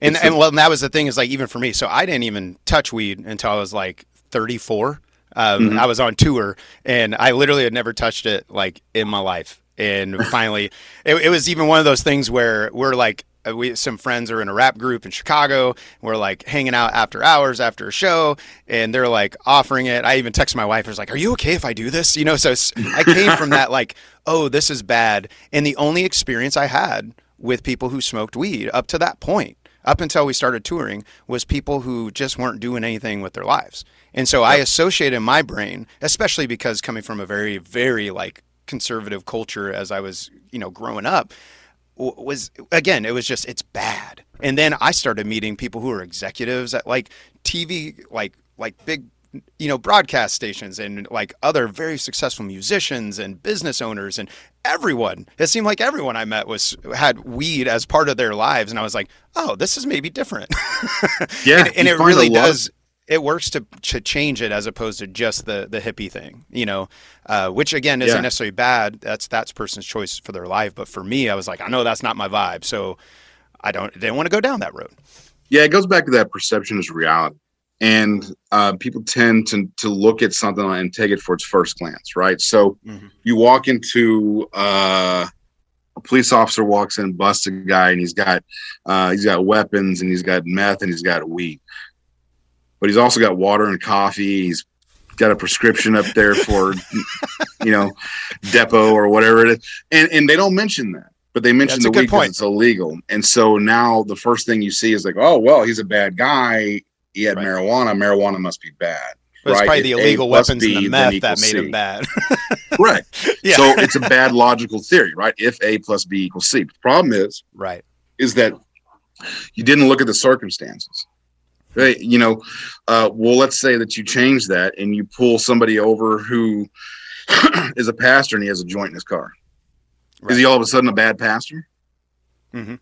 [SPEAKER 1] and
[SPEAKER 3] It's
[SPEAKER 1] and well that was the thing is like even for me so i didn't even touch weed until i was like 34 um,
[SPEAKER 3] Mhm.
[SPEAKER 1] i was on tour and i literally had never touched it like in my life and finally it, it was even one of those things where we're like Uh, we some friends are in a rap group in chicago we're like hanging out after hours after a show and they're like offering it. I even texted my wife I was like are you okay if i do this? You know so I came from that like oh this is bad. And the only experience i had with people who smoked weed up to that point up until we started touring was people who just weren't doing anything with their lives. And so i associated in my brain especially because coming from a very very like conservative culture as i was you know growing up was again it was just it's bad. And then i started meeting people who are executives at like tv like like big you know broadcast stations and like other very successful musicians and business owners and everyone. It seemed like everyone i met was had weed as part of their lives. And i was like oh this is maybe different.
[SPEAKER 3] Yeah,
[SPEAKER 1] and, and it really does it works to, to change it as opposed to just the the hippie thing you know uh, which again isn't
[SPEAKER 3] Yeah.
[SPEAKER 1] necessarily bad that's that's person's choice for their life but for me i was like i know that's not my vibe so i don't didn't want to go down that road
[SPEAKER 3] Yeah, it goes back to that perception is reality. And uh, people tend to, to look at something and take it for its first glance, right? So
[SPEAKER 1] Mhm.
[SPEAKER 3] you walk into uh, a police officer walks in, busts a guy, and he's got uh, he's got weapons and he's got meth and he's got weed, but he's also got water and coffee. He's got a prescription up there for you know depot or whatever it is, and and they don't mention that. But they mention
[SPEAKER 1] That's
[SPEAKER 3] the weed because it's illegal, and so now the first thing you see is like, oh well, he's a bad guy. He had
[SPEAKER 1] Right.
[SPEAKER 3] marijuana. Marijuana must be bad.
[SPEAKER 1] but it's probably
[SPEAKER 3] if
[SPEAKER 1] the illegal
[SPEAKER 3] plus
[SPEAKER 1] weapons and the meth that made
[SPEAKER 3] C.
[SPEAKER 1] him bad
[SPEAKER 3] right.
[SPEAKER 1] yeah
[SPEAKER 3] So it's a bad logical theory, right? If A plus B equals C. The problem is,
[SPEAKER 1] right
[SPEAKER 3] is that you didn't look at the circumstances. Right? You know, uh, well, let's say that you change that and you pull somebody over who is a pastor and he has a joint in his car.
[SPEAKER 1] Right.
[SPEAKER 3] Is he all of a sudden a bad pastor?
[SPEAKER 1] Mhm.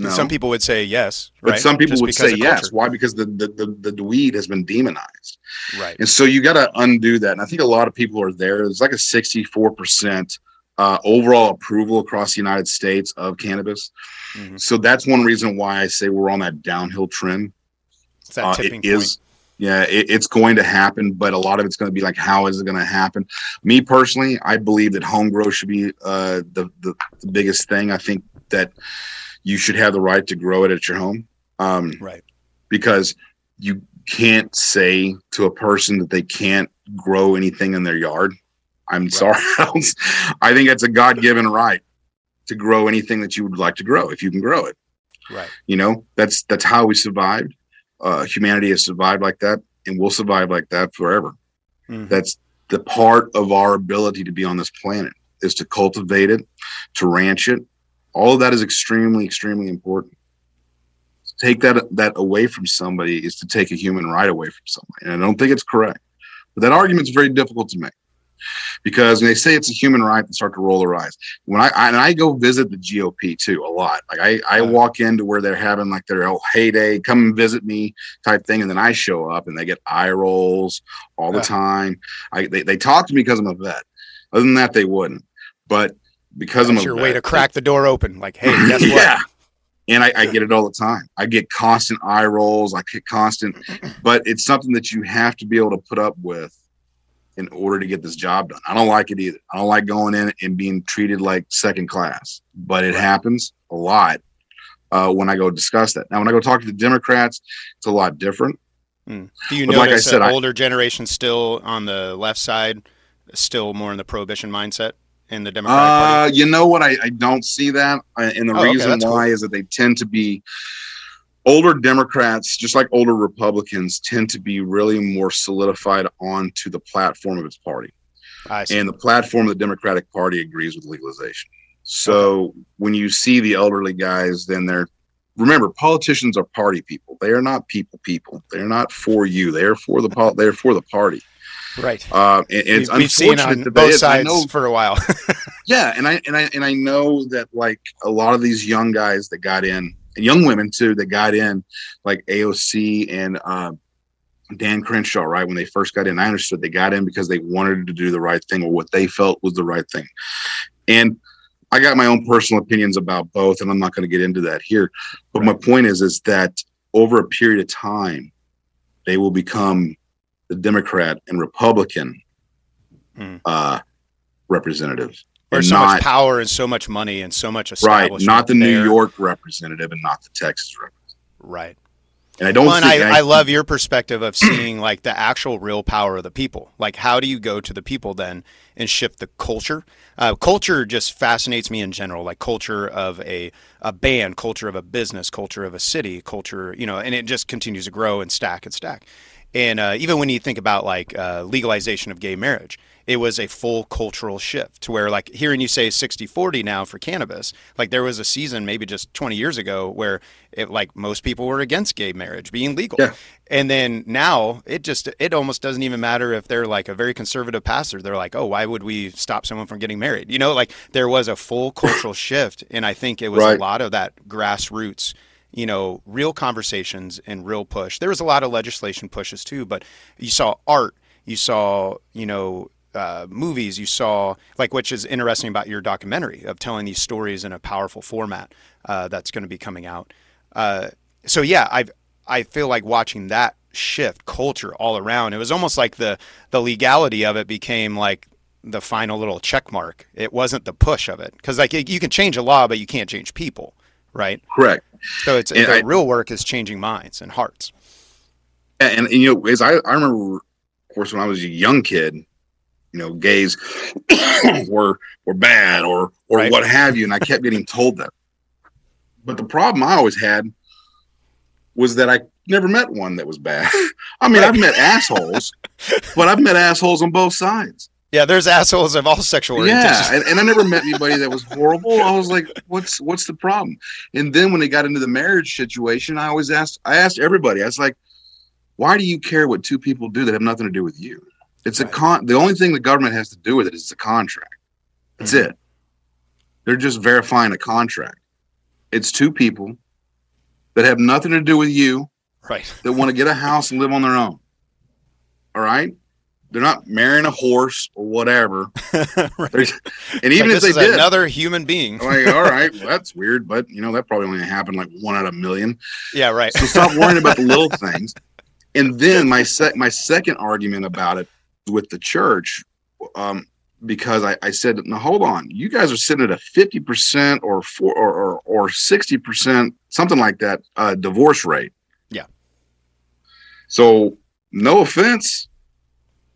[SPEAKER 3] No.
[SPEAKER 1] some people would say yes
[SPEAKER 3] but some people
[SPEAKER 1] Just
[SPEAKER 3] would say yes. Why? Because the, the the the weed has been demonized.
[SPEAKER 1] right
[SPEAKER 3] And so you got to undo that. And I think a lot of people are there. There's like a 64% uh, overall approval across the United States of cannabis.
[SPEAKER 1] Mhm.
[SPEAKER 3] So that's one reason why I say we're on that downhill trend.
[SPEAKER 1] It's that
[SPEAKER 3] Uh,
[SPEAKER 1] tipping
[SPEAKER 3] it is, yeah, it, it's going to happen, but a lot of it's going to be like, how is it going to happen? Me personally, I believe that home grow should be uh, the, the the biggest thing. I think that you should have the right to grow it at your home. Um,
[SPEAKER 1] right
[SPEAKER 3] because you can't say to a person that they can't grow anything in their yard. I'm sorry. I think it's a God given right to grow anything that you would like to grow if you can grow it.
[SPEAKER 1] right
[SPEAKER 3] You know, that's that's how we survived. Uh, humanity has survived like that and will survive like that forever.
[SPEAKER 1] Mhm.
[SPEAKER 3] That's the part of our ability to be on this planet is to cultivate it, to ranch it. All of that is extremely, extremely important. To take that that away from somebody is to take a human right away from somebody. And I don't think it's correct. But that argument's very difficult to make. Because when they say it's a human right, they start to roll their eyes. When I, I and I go visit the GOP too a lot. Like I, I
[SPEAKER 1] Uh.
[SPEAKER 3] walk into where they're having like their oh heyday, come and visit me type thing, and then I show up and they get eye rolls all the
[SPEAKER 1] Uh.
[SPEAKER 3] time. I they, they talk to me because I'm a vet. Other than that, they wouldn't. But because I'm a
[SPEAKER 1] your
[SPEAKER 3] vet,
[SPEAKER 1] way to crack the door open like hey guess what
[SPEAKER 3] yeah. And I, I get it all the time. I get constant eye rolls. I get constant, but it's something that you have to be able to put up with in order to get this job done. I don't like it either. I don't like going in and being treated like second class, but it happens a lot uh, when I go discuss that. Now, when I go talk to the Democrats, it's a lot different.
[SPEAKER 1] Mm. Do you
[SPEAKER 3] But like I
[SPEAKER 1] notice
[SPEAKER 3] said,
[SPEAKER 1] that
[SPEAKER 3] I-
[SPEAKER 1] older generation still on the left side, still more in the prohibition mindset in the Democratic Party?
[SPEAKER 3] Uh, you know what? I, I don't see that, uh, and the
[SPEAKER 1] Oh,
[SPEAKER 3] reason
[SPEAKER 1] that's
[SPEAKER 3] why
[SPEAKER 1] cool.
[SPEAKER 3] is that they tend to be older Democrats, just like older Republicans, tend to be really more solidified onto the platform of its party,
[SPEAKER 1] I see.
[SPEAKER 3] and the platform of the Democratic Party agrees with legalization. So when you see the elderly guys, then they're remember, politicians are party people. They are not people people. They're not for you. They are for the pol- they're for the party.
[SPEAKER 1] Right.
[SPEAKER 3] Uh, and, and it's
[SPEAKER 1] We've, seen
[SPEAKER 3] unfortunate
[SPEAKER 1] on
[SPEAKER 3] that
[SPEAKER 1] both
[SPEAKER 3] they-
[SPEAKER 1] sides
[SPEAKER 3] know-
[SPEAKER 1] for a while.
[SPEAKER 3] yeah, and I and I and I know that like a lot of these young guys that got in, young women too, that got in, like AOC and uh, Dan Crenshaw, right when they first got in, I understood they got in because they wanted to do the right thing or what they felt was the right thing, and I got my own personal opinions about both, and I'm not going to get into that here. But my point is, is that over a period of time, they will become the Democrat and Republican
[SPEAKER 1] Hmm.
[SPEAKER 3] uh, representatives.
[SPEAKER 1] There's so
[SPEAKER 3] not-
[SPEAKER 1] much power and so much money and so much
[SPEAKER 3] right not the new york representative and not the texas representative
[SPEAKER 1] Right.
[SPEAKER 3] and i don't
[SPEAKER 1] Well, and
[SPEAKER 3] think
[SPEAKER 1] I, I love your perspective of seeing like the actual real power of the people. Like, how do you go to the people then and shift the culture? Uh, culture just fascinates me in general. Like culture of a a band, culture of a business, culture of a city, culture, you know, and it just continues to grow and stack and stack. And uh, even when you think about like uh, legalization of gay marriage, it was a full cultural shift to where like hearing you say 60 40 now for cannabis like there was a season maybe just 20 years ago where it like most people were against gay marriage being legal
[SPEAKER 3] Yeah.
[SPEAKER 1] and then now it just it almost doesn't even matter if they're like a very conservative pastor they're like oh why would we stop someone from getting married you know like there was a full cultural shift and i think it was
[SPEAKER 3] Right.
[SPEAKER 1] a lot of that grassroots you know real conversations and real push there was a lot of legislation pushes too but you saw art you saw you know uh, movies you saw like which is interesting about your documentary of telling these stories in a powerful format uh, that's going to be coming out. Uh, so yeah i've i feel like watching that shift culture all around. It was almost like the the legality of it became like the final little check mark. It wasn't the push of it because like you can change a law but you can't change people right?
[SPEAKER 3] Correct.
[SPEAKER 1] So it's
[SPEAKER 3] And
[SPEAKER 1] the
[SPEAKER 3] I-
[SPEAKER 1] real work is changing minds and hearts.
[SPEAKER 3] And, and you know as I, I remember of course when i was a young kid you know gays were were bad or or
[SPEAKER 1] Right.
[SPEAKER 3] what have you and i kept getting told that but the problem i always had was that i never met one that was bad i mean
[SPEAKER 1] Right.
[SPEAKER 3] i've met assholes but i've met assholes on both sides
[SPEAKER 1] yeah there's assholes of all sexual orientations
[SPEAKER 3] Yeah, and, and I never met anybody that was horrible. I was like, "What's what's the problem?" And then when they got into the marriage situation, I always asked. I asked everybody. I was like, "Why do you care what two people do that have nothing to do with you?" It's
[SPEAKER 1] Right.
[SPEAKER 3] a con. The only thing the government has to do with it is the contract. That's
[SPEAKER 1] Mhm.
[SPEAKER 3] it. They're just verifying a contract. It's two people that have nothing to do with you
[SPEAKER 1] right
[SPEAKER 3] that want to get a house and live on their own. All right. They're not marrying a horse or whatever.
[SPEAKER 1] right.
[SPEAKER 3] And even
[SPEAKER 1] Like,
[SPEAKER 3] if they did,
[SPEAKER 1] another human being
[SPEAKER 3] like, all right, well, that's weird, but you know, that probably only happened like one out of a million.
[SPEAKER 1] yeah right
[SPEAKER 3] So stop worrying about the little things. And then my sec my second argument about it with the church, um, because I, I said, now hold on, you guys are sitting at a 50% or four or or, or 60%, something like that, uh, divorce rate.
[SPEAKER 1] Yeah.
[SPEAKER 3] So no offense,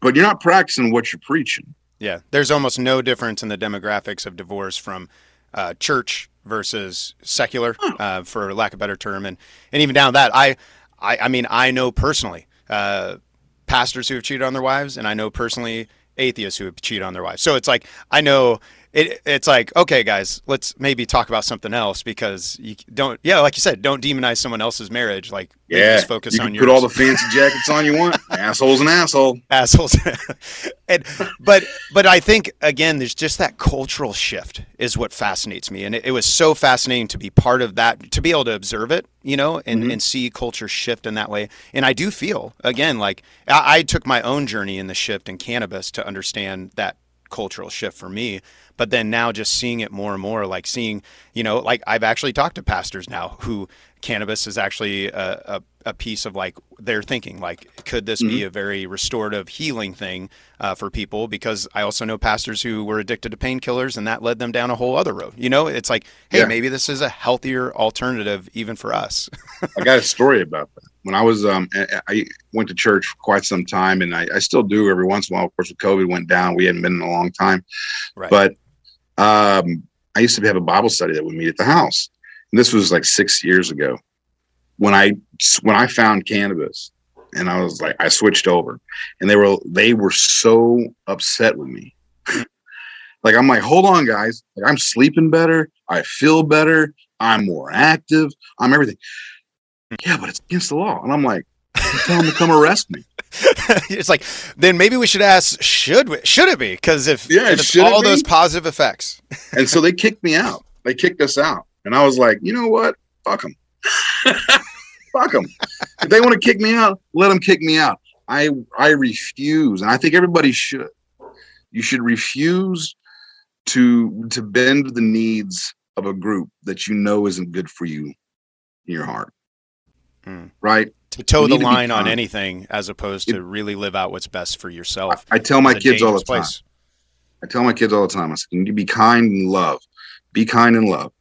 [SPEAKER 3] but you're not practicing what you're preaching.
[SPEAKER 1] Yeah, there's almost no difference in the demographics of divorce from uh, church versus secular, uh, for lack of a better term, and and even down that, I, I, I mean, I know personally uh, pastors who have cheated on their wives, and I know personally atheists who have cheated on their wives. So it's like I know it. It's like okay, guys, let's maybe talk about something else because you don't. Yeah, like you said, don't demonize someone else's marriage. Like
[SPEAKER 3] Yeah,
[SPEAKER 1] just focus
[SPEAKER 3] you
[SPEAKER 1] on your
[SPEAKER 3] put all the fancy jackets on you want. Asshole's an asshole.
[SPEAKER 1] assholes and but but i think again there's just that cultural shift is what fascinates me and it, it was so fascinating to be part of that to be able to observe it you know and,
[SPEAKER 3] Mhm.
[SPEAKER 1] and see culture shift in that way and i do feel again like I, I took my own journey in the shift in cannabis to understand that cultural shift for me but then now just seeing it more and more like seeing you know like i've actually talked to pastors now who cannabis is actually a, a, a piece of like their thinking. Like could this be a very restorative healing thing uh, for people? Because i also know pastors who were addicted to painkillers and that led them down a whole other road. You know it's like hey
[SPEAKER 3] Yeah.
[SPEAKER 1] maybe this is a healthier alternative even for us.
[SPEAKER 3] I got a story about that. When I was, um, I- went to church for quite some time, and I, I still do every once in a while. Of course, when COVID went down, we hadn't been in a long time.
[SPEAKER 1] Right.
[SPEAKER 3] But um, I used to have a Bible study that would meet at the house. And this was like six years ago. When I when I found cannabis, and I was like, I switched over, and they were they were so upset with me Like I'm like, hold on, guys. Like I'm sleeping better. I feel better. I'm more active. I'm everything. Yeah, but it's against the law. And I'm like, tell them to come arrest me.
[SPEAKER 1] it's like then maybe we should ask should we should it be because if,
[SPEAKER 3] Yeah,
[SPEAKER 1] if it's
[SPEAKER 3] should it
[SPEAKER 1] all those positive effects
[SPEAKER 3] And so they kicked me out. They kicked us out. And I was like, you know what? Fuck them. Fuck them. If they want to kick me out, let them kick me out. I I refuse, and I think everybody should. You should refuse to to bend the needs of a group that you know isn't good for you in your heart.
[SPEAKER 1] Hmm.
[SPEAKER 3] Right?
[SPEAKER 1] to toe the line on anything as opposed to really live out what's best for yourself
[SPEAKER 3] I tell my kids all the time.
[SPEAKER 1] place.
[SPEAKER 3] I tell my kids all the time. I say, you need to be kind and love. Be kind and love.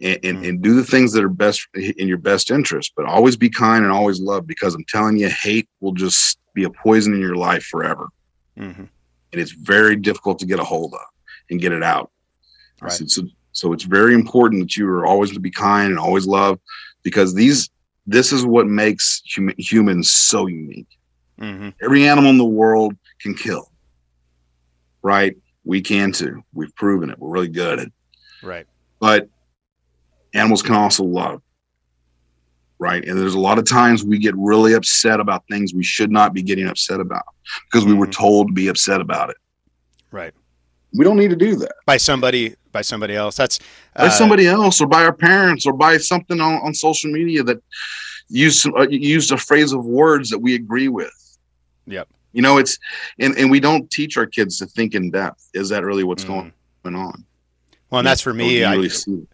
[SPEAKER 3] And, and,
[SPEAKER 1] Mm.
[SPEAKER 3] and do the things that are best in your best interest, but always be kind and always love because I'm telling you, hate will just be a poison in your life forever.
[SPEAKER 1] Mhm.
[SPEAKER 3] And it's very difficult to get a hold of and get it out.
[SPEAKER 1] Right.
[SPEAKER 3] said, so, so it's very important that you are always to be kind and always love because these this is what makes hum- humans so unique.
[SPEAKER 1] Mhm.
[SPEAKER 3] every animal in the world can kill. Right? We can too. We've proven it. We're really good at it.
[SPEAKER 1] Right.
[SPEAKER 3] But animals can also love. Right? And there's a lot of times we get really upset about things we should not be getting upset about because we were
[SPEAKER 1] Mhm.
[SPEAKER 3] told to be upset about it.
[SPEAKER 1] Right.
[SPEAKER 3] We don't need to do that.
[SPEAKER 1] By somebody by somebody else that's
[SPEAKER 3] by
[SPEAKER 1] uh,
[SPEAKER 3] somebody else or by our parents or by something on, on social media that used uh, used a phrase of words that we agree with
[SPEAKER 1] Yep.
[SPEAKER 3] you know it's and, and we don't teach our kids to think in depth is that really what's
[SPEAKER 1] Mhm.
[SPEAKER 3] going on
[SPEAKER 1] well and that's for me I,
[SPEAKER 3] really see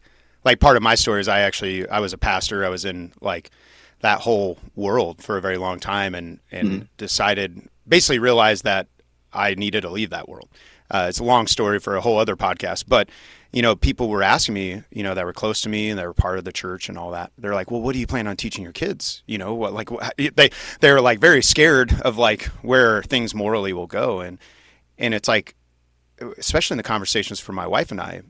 [SPEAKER 1] like part of my story is I actually I was a pastor. I was in like that whole world for a very long time, and and
[SPEAKER 3] Mhm.
[SPEAKER 1] decided basically realized that I needed to leave that world. Uh, it's a long story for a whole other podcast, but you know, people were asking me, you know, that were close to me and they were part of the church and all that. They're like, "Well, what do you plan on teaching your kids?" You know, what like what, they they're like very scared of like where things morally will go, and and it's like, especially in the conversations for my wife and I,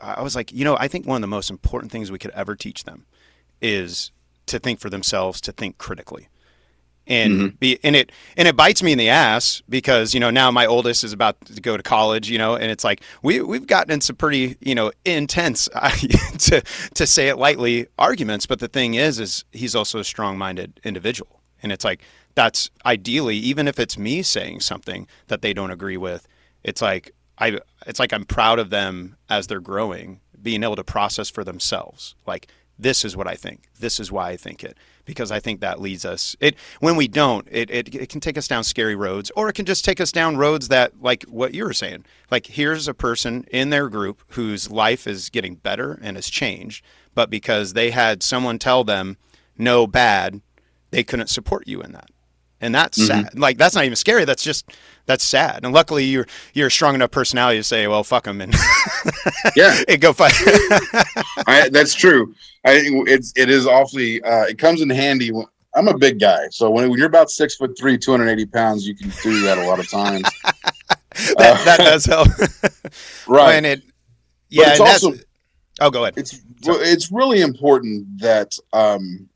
[SPEAKER 1] I was like, you know, I think one of the most important things we could ever teach them is to think for themselves, to think critically. And mm-hmm. be and it and it bites me in the ass because, you know, now my oldest is about to go to college, you know, and it's like we we've gotten in some pretty, you know, intense to to say it lightly arguments, but the thing is is he's also a strong-minded individual. And it's like that's ideally even if it's me saying something that they don't agree with, it's like I it's like I'm proud of them as they're growing, being able to process for themselves. Like this is what I think. This is why I think it. Because I think that leads us it when we don't, it, it it can take us down scary roads or it can just take us down roads that like what you were saying. Like here's a person in their group whose life is getting better and has changed, but because they had someone tell them no bad, they couldn't support you in that. And that's
[SPEAKER 3] Mhm.
[SPEAKER 1] sad. Like that's not even scary. That's just that's sad. And luckily you're you're a strong enough personality to say, well, fuck them and
[SPEAKER 3] yeah
[SPEAKER 1] hey, go fight.
[SPEAKER 3] I, that's true i think it's it is awfully uh it comes in handy when, i'm a big guy so when, when you're about six foot three 280 pounds you can do that a lot of times
[SPEAKER 1] that, that does help.
[SPEAKER 3] right
[SPEAKER 1] And it,
[SPEAKER 3] But
[SPEAKER 1] yeah,
[SPEAKER 3] it's
[SPEAKER 1] and that's,
[SPEAKER 3] also
[SPEAKER 1] oh, go ahead.
[SPEAKER 3] it's well, it's really important that um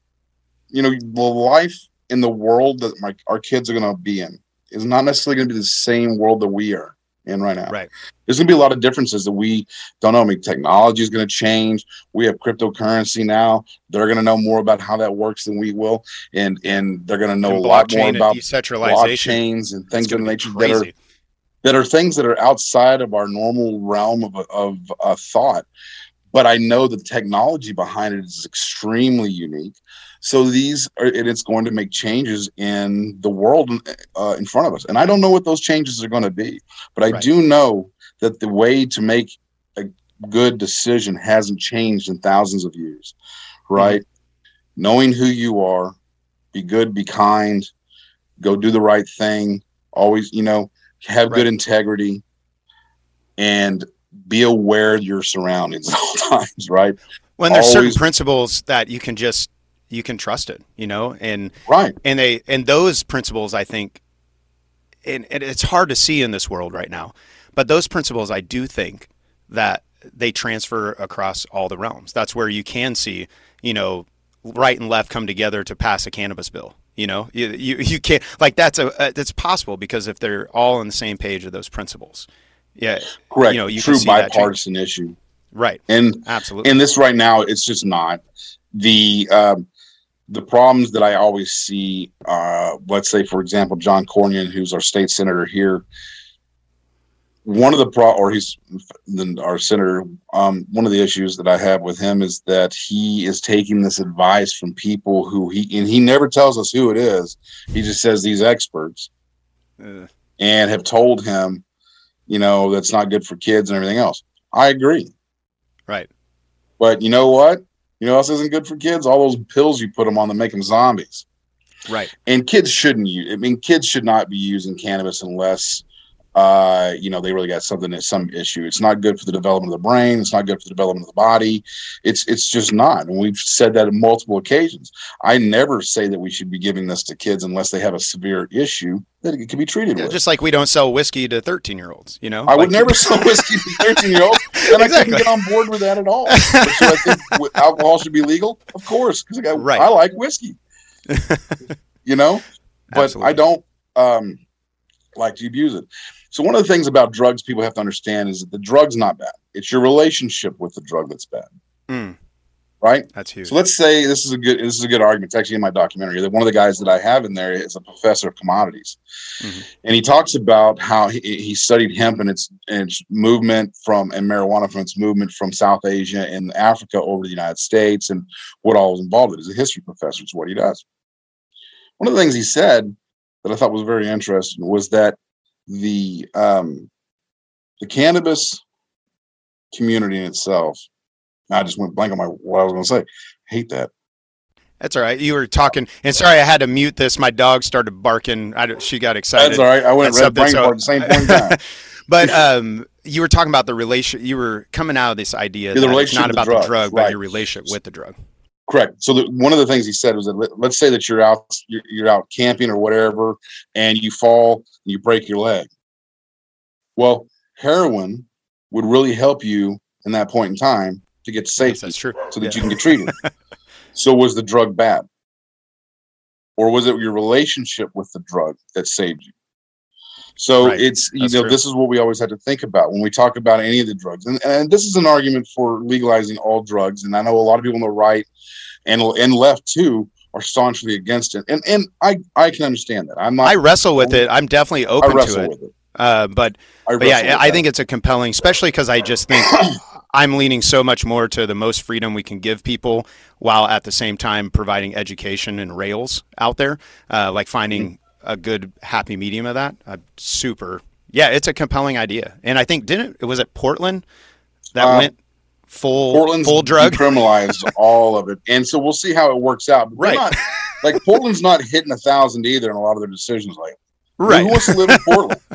[SPEAKER 3] you know the life in the world that my our kids are going to be in is not necessarily going to be the same world that we are in right now
[SPEAKER 1] Right.
[SPEAKER 3] there's going to be a lot of differences that we don't know i mean technology is going to change we have cryptocurrency now they're going to know more about how that works than we will and and they're going to know
[SPEAKER 1] And
[SPEAKER 3] a lot more about blockchains and things of nature that are that are things that are outside of our normal realm of, of uh, thought. But I know the technology behind it is extremely unique. So these are, and it's going to make changes in the world uh, in front of us. And I don't know what those changes are going to be, but I
[SPEAKER 1] Right.
[SPEAKER 3] do know that the way to make a good decision hasn't changed in thousands of years, right? Knowing who you are, be good, be kind, go do the right thing, always, you know, have
[SPEAKER 1] Right.
[SPEAKER 3] good integrity and be aware of your surroundings at all times, right?
[SPEAKER 1] When there's certain principles that you can just you can trust it, you know, and
[SPEAKER 3] Right.
[SPEAKER 1] and they and those principles I think, and, and it's hard to see in this world right now, but those principles I do think that they transfer across all the realms. That's where you can see, you know, right and left come together to pass a cannabis bill. You know, you you, you can't like that's a uh, that's possible because if they're all on the same page of those principles, Yeah,
[SPEAKER 3] correct.
[SPEAKER 1] You know, you can
[SPEAKER 3] true bipartisan issue,
[SPEAKER 1] right.
[SPEAKER 3] and
[SPEAKER 1] Absolutely.
[SPEAKER 3] and this right now, it's just not the um, the problems that I always see. Uh, let's say, for example, John Cornyn, who's our state senator here. One of the pro, or he's then our senator. Um, one of the issues that I have with him is that he is taking this advice from people who he and he never tells us who it is. He just says these experts
[SPEAKER 1] Uh,
[SPEAKER 3] and have told him, you know, that's not good for kids and everything else. I agree.
[SPEAKER 1] right.
[SPEAKER 3] But you know what? You know what else isn't good for kids? All those pills you put them on that make them zombies.
[SPEAKER 1] Right.
[SPEAKER 3] And kids shouldn't use. I mean, kids should not be using cannabis unless, uh, you know, they really got something that's some issue. It's not good for the development of the brain. It's not good for the development of the body. It's it's just not. And we've said that on multiple occasions. I never say that we should be giving this to kids unless they have a severe issue that it can be treated
[SPEAKER 1] Yeah,
[SPEAKER 3] with.
[SPEAKER 1] just like we don't sell whiskey to 13 year olds, you know?
[SPEAKER 3] I would never sell whiskey to 13 year olds, and I couldn't get on board with that at all. So I think alcohol should be legal, of course, because I,
[SPEAKER 1] Right.
[SPEAKER 3] I like whiskey, you know, but
[SPEAKER 1] Absolutely.
[SPEAKER 3] I don't um, like to abuse it. So one of the things about drugs people have to understand is that the drug's not bad; it's your relationship with the drug that's bad,
[SPEAKER 1] Mm,
[SPEAKER 3] right?
[SPEAKER 1] that's huge.
[SPEAKER 3] So let's say this is a good this is a good argument. It's actually in my documentary. That one of the guys that I have in there is a professor of commodities,
[SPEAKER 1] Mhm.
[SPEAKER 3] and he talks about how he, he studied hemp and its and its movement from and marijuana from its movement from South Asia and Africa over to the United States and what all was involved. He's a history professor. It's what he does. One of the things he said that I thought was very interesting was that the um, the cannabis community in itself. I just went blank on my what I was going to say. hate that.
[SPEAKER 1] That's all right. You were talking, and sorry, I had to mute this. My dog started barking. I, she got excited.
[SPEAKER 3] That's all right. I went red brain fart at the same point time.
[SPEAKER 1] but um, you were talking about the relation. You were coming out of this idea
[SPEAKER 3] Yeah, the
[SPEAKER 1] that it's not about
[SPEAKER 3] the
[SPEAKER 1] the
[SPEAKER 3] drug,
[SPEAKER 1] drug, but your relationship with the drug.
[SPEAKER 3] Correct. So the, one of the things he said was that let, let's say that you're out you're, you're out camping or whatever, and you fall and you break your leg. Well, heroin would really help you in that point in time to get to
[SPEAKER 1] Yes, that's true.
[SPEAKER 3] so that
[SPEAKER 1] Yeah.
[SPEAKER 3] you can get treated. so was the drug bad? Or was it your relationship with the drug that saved you? So
[SPEAKER 1] Right.
[SPEAKER 3] it's you
[SPEAKER 1] That's
[SPEAKER 3] know
[SPEAKER 1] true.
[SPEAKER 3] this is what we always have to think about when we talk about any of the drugs, and, and this is an argument for legalizing all drugs. And I know a lot of people on the right and and left too are staunchly against it, and and I I can understand that. I'm not.
[SPEAKER 1] I wrestle with it. I'm definitely open to it.
[SPEAKER 3] with it.
[SPEAKER 1] Uh, but
[SPEAKER 3] I
[SPEAKER 1] but yeah, I think it's a compelling, especially because I just think I'm leaning so much more to the most freedom we can give people, while at the same time providing education and rails out there, uh, like finding
[SPEAKER 3] Mm-hmm.
[SPEAKER 1] a good happy medium of that. Uh, super, yeah, it's a compelling idea, and I think didn't it was it Portland that
[SPEAKER 3] Uh,
[SPEAKER 1] went full
[SPEAKER 3] Portland's
[SPEAKER 1] full drug,
[SPEAKER 3] criminalized all of it, and so we'll see how it works out. But
[SPEAKER 1] Right.
[SPEAKER 3] not- like Portland's not hitting a thousand either in a lot of their decisions. Like,
[SPEAKER 1] right?
[SPEAKER 3] Who wants to live in Portland?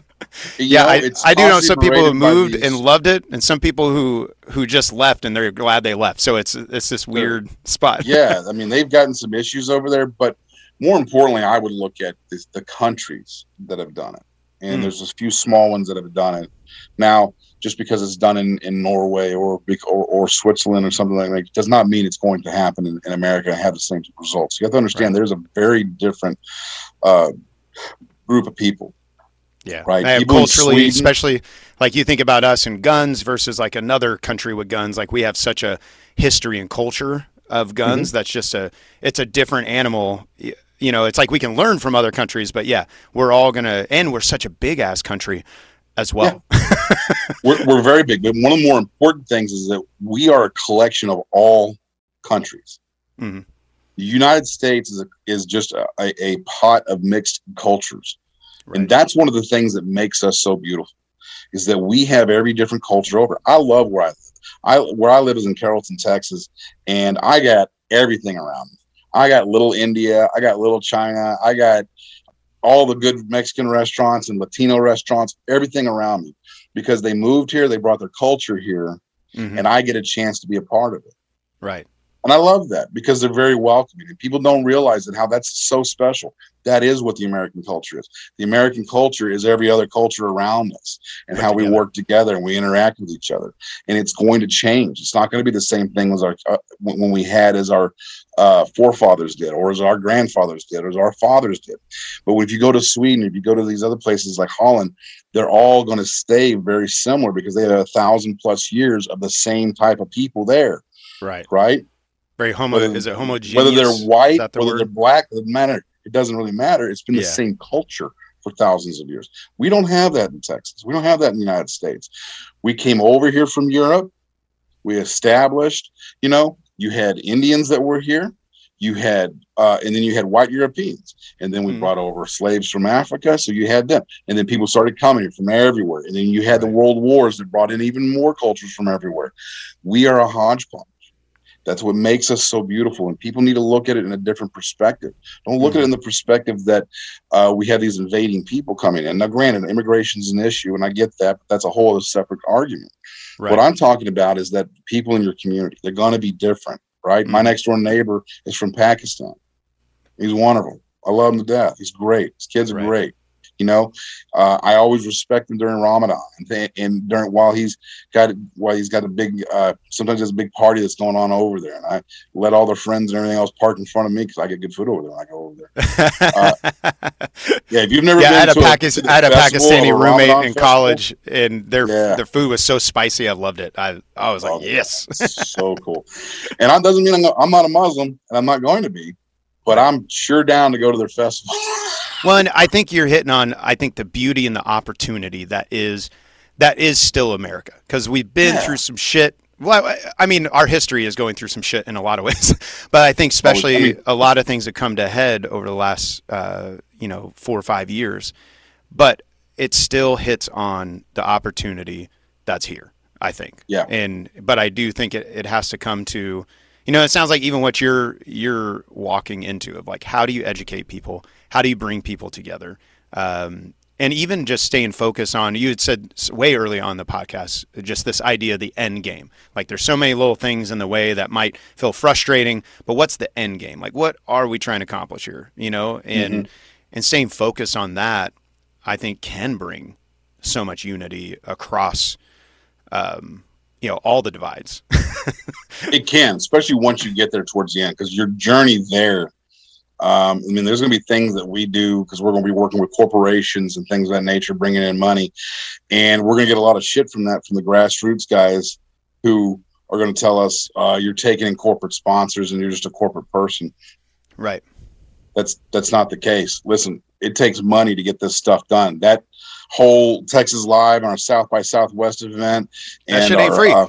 [SPEAKER 3] You
[SPEAKER 1] yeah,
[SPEAKER 3] know,
[SPEAKER 1] I, I do know some people who moved and loved it, and some people who who just left and they're glad they left. So it's it's this weird spot.
[SPEAKER 3] yeah, I mean they've gotten some issues over there, but more importantly, I would look at this, the countries that have done it, and
[SPEAKER 1] Mm.
[SPEAKER 3] there's a few small ones that have done it. Now, just because it's done in, in Norway or, or or Switzerland or something like that does not mean it's going to happen in, in America and have the same results. You have to understand there's a very different uh, group of people.
[SPEAKER 1] Yeah,
[SPEAKER 3] Right.
[SPEAKER 1] Uh,
[SPEAKER 3] People
[SPEAKER 1] culturally, especially like you think about us and guns versus like another country with guns. Like we have such a history and culture of guns.
[SPEAKER 3] Mm-hmm.
[SPEAKER 1] That's just a it's a different animal. You know, it's like we can learn from other countries, but yeah, we're all gonna and we're such a big ass country as well.
[SPEAKER 3] We're, we're very big, but one of the more important things is that we are a collection of all countries.
[SPEAKER 1] Mhm.
[SPEAKER 3] The United States is a, is just a, a, pot of mixed cultures, and that's one of the things that makes us so beautiful. Is that we have every different culture over. I love where I live. I where I live is in Carrollton, Texas, and I got everything around me. I got little India, I got little China, I got all the good Mexican restaurants and Latino restaurants, everything around me because they moved here, they brought their culture here,
[SPEAKER 1] Mhm.
[SPEAKER 3] and I get a chance to be a part of it.
[SPEAKER 1] right.
[SPEAKER 3] And I love that because they're very welcoming. And people don't realize that how that's so special. That is what the American culture is. The American culture is every other culture around us and how we work together and we interact with each other. And it's going to change. It's not going to be the same thing as our uh, when when we had as our uh, forefathers did, or as our grandfathers did, or as our fathers did. But if you go to Sweden, if you go to these other places like Holland, they're all going to stay very similar because they have a thousand plus years of the same type of people there.
[SPEAKER 1] Right.
[SPEAKER 3] Right.
[SPEAKER 1] Very homo. Whether, is it homogeneous?
[SPEAKER 3] Whether they're white, the whether word? they're black, it doesn't matter. It doesn't really matter. It's been yeah. the same culture for thousands of years. We don't have that in Texas. We don't have that in the United States. We came over here from Europe. We established, you know, you had Indians that were here. You had, uh, and then you had white Europeans, and then we mm. brought over slaves from Africa. So you had them, and then people started coming from everywhere, and then you had right. the world wars that brought in even more cultures from everywhere. We are a hodgepodge. That's what makes us so beautiful. And people need to look at it in a different perspective. Don't look mm-hmm. at it in the perspective that uh, we have these invading people coming in. Now, granted, immigration is an issue, and I get that, but that's a whole other separate argument. Right. What I'm talking about is that people in your community, they're going to be different, right? Mm-hmm. My next door neighbor is from Pakistan. He's wonderful. I love him to death. He's great. His kids are right. great. You know, uh, I always respect him during Ramadan and, th- and during while he's got while he's got a big uh, sometimes there's a big party that's going on over there, and I let all their friends and everything else park in front of me because I get good food over there when I go over there. Uh, yeah, if you've never yeah,
[SPEAKER 1] been
[SPEAKER 3] I had
[SPEAKER 1] a, Pakistan, I had a Pakistani roommate in festival, college, and their yeah. their food was so spicy, I loved it. I I was like, oh, yes,
[SPEAKER 3] so cool. And that doesn't mean I'm, I'm not a Muslim, and I'm not going to be, but I'm sure down to go to their festival.
[SPEAKER 1] Well, and I think you're hitting on I think the beauty and the opportunity that is that is still America because we've been yeah. through some shit. Well, I mean, our history is going through some shit in a lot of ways, but I think especially I mean, a lot of things that come to head over the last, uh, you know, four or five years. But it still hits on the opportunity that's here. I think.
[SPEAKER 3] Yeah.
[SPEAKER 1] And but I do think it, it has to come to, you know, it sounds like even what you're you're walking into of like how do you educate people how do you bring people together? Um, and even just staying focused on you had said way early on the podcast just this idea of the end game like there's so many little things in the way that might feel frustrating but what's the end game like what are we trying to accomplish here you know and mm-hmm. and staying focused on that i think can bring so much unity across um, you know all the divides
[SPEAKER 3] it can especially once you get there towards the end because your journey there um, I mean, there's going to be things that we do because we're going to be working with corporations and things of that nature, bringing in money, and we're going to get a lot of shit from that from the grassroots guys who are going to tell us uh, you're taking in corporate sponsors and you're just a corporate person.
[SPEAKER 1] Right.
[SPEAKER 3] That's that's not the case. Listen, it takes money to get this stuff done. That whole Texas Live and our South by Southwest event and
[SPEAKER 1] that shit ain't
[SPEAKER 3] our,
[SPEAKER 1] free. Uh,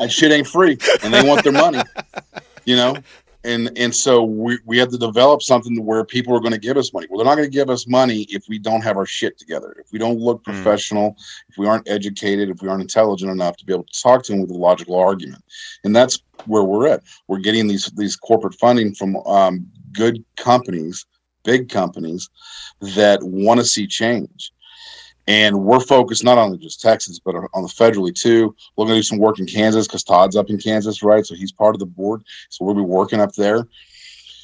[SPEAKER 3] that shit ain't free, and they want their money. You know, and and so we, we had to develop something where people are going to give us money well they're not going to give us money if we don't have our shit together if we don't look hmm. professional mm. if we aren't educated if we aren't intelligent enough to be able to talk to them with a logical argument and that's where we're at we're getting these these corporate funding from um, good companies big companies that want to see change and we're focused not only just Texas, but on the federally too. We're going to do some work in Kansas because Todd's up in Kansas, right? So he's part of the board. So we'll be working up there.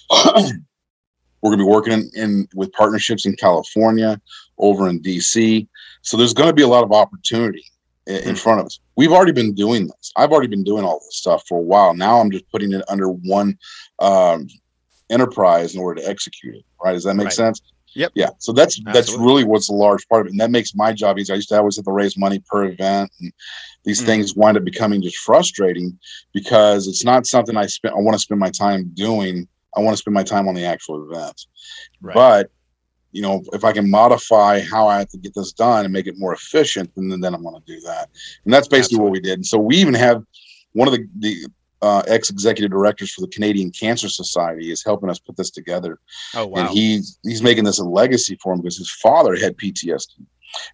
[SPEAKER 3] we're going to be working in, in, with partnerships in California, over in DC. So there's going to be a lot of opportunity in, in hmm. front of us. We've already been doing this. I've already been doing all this stuff for a while. Now I'm just putting it under one um, enterprise in order to execute it. Right? Does that make right. sense?
[SPEAKER 1] Yep.
[SPEAKER 3] Yeah. So that's Absolutely. that's really what's a large part of it, and that makes my job easy. I used to always have to raise money per event, and these mm. things wind up becoming just frustrating because it's not something I spend. I want to spend my time doing. I want to spend my time on the actual events. Right. But you know, if I can modify how I have to get this done and make it more efficient, then then I'm going to do that. And that's basically Absolutely. what we did. And so we even have one of the the uh, ex-executive directors for the Canadian Cancer Society is helping us put this together.
[SPEAKER 1] Oh wow!
[SPEAKER 3] And he's he's making this a legacy for him because his father had PTSD.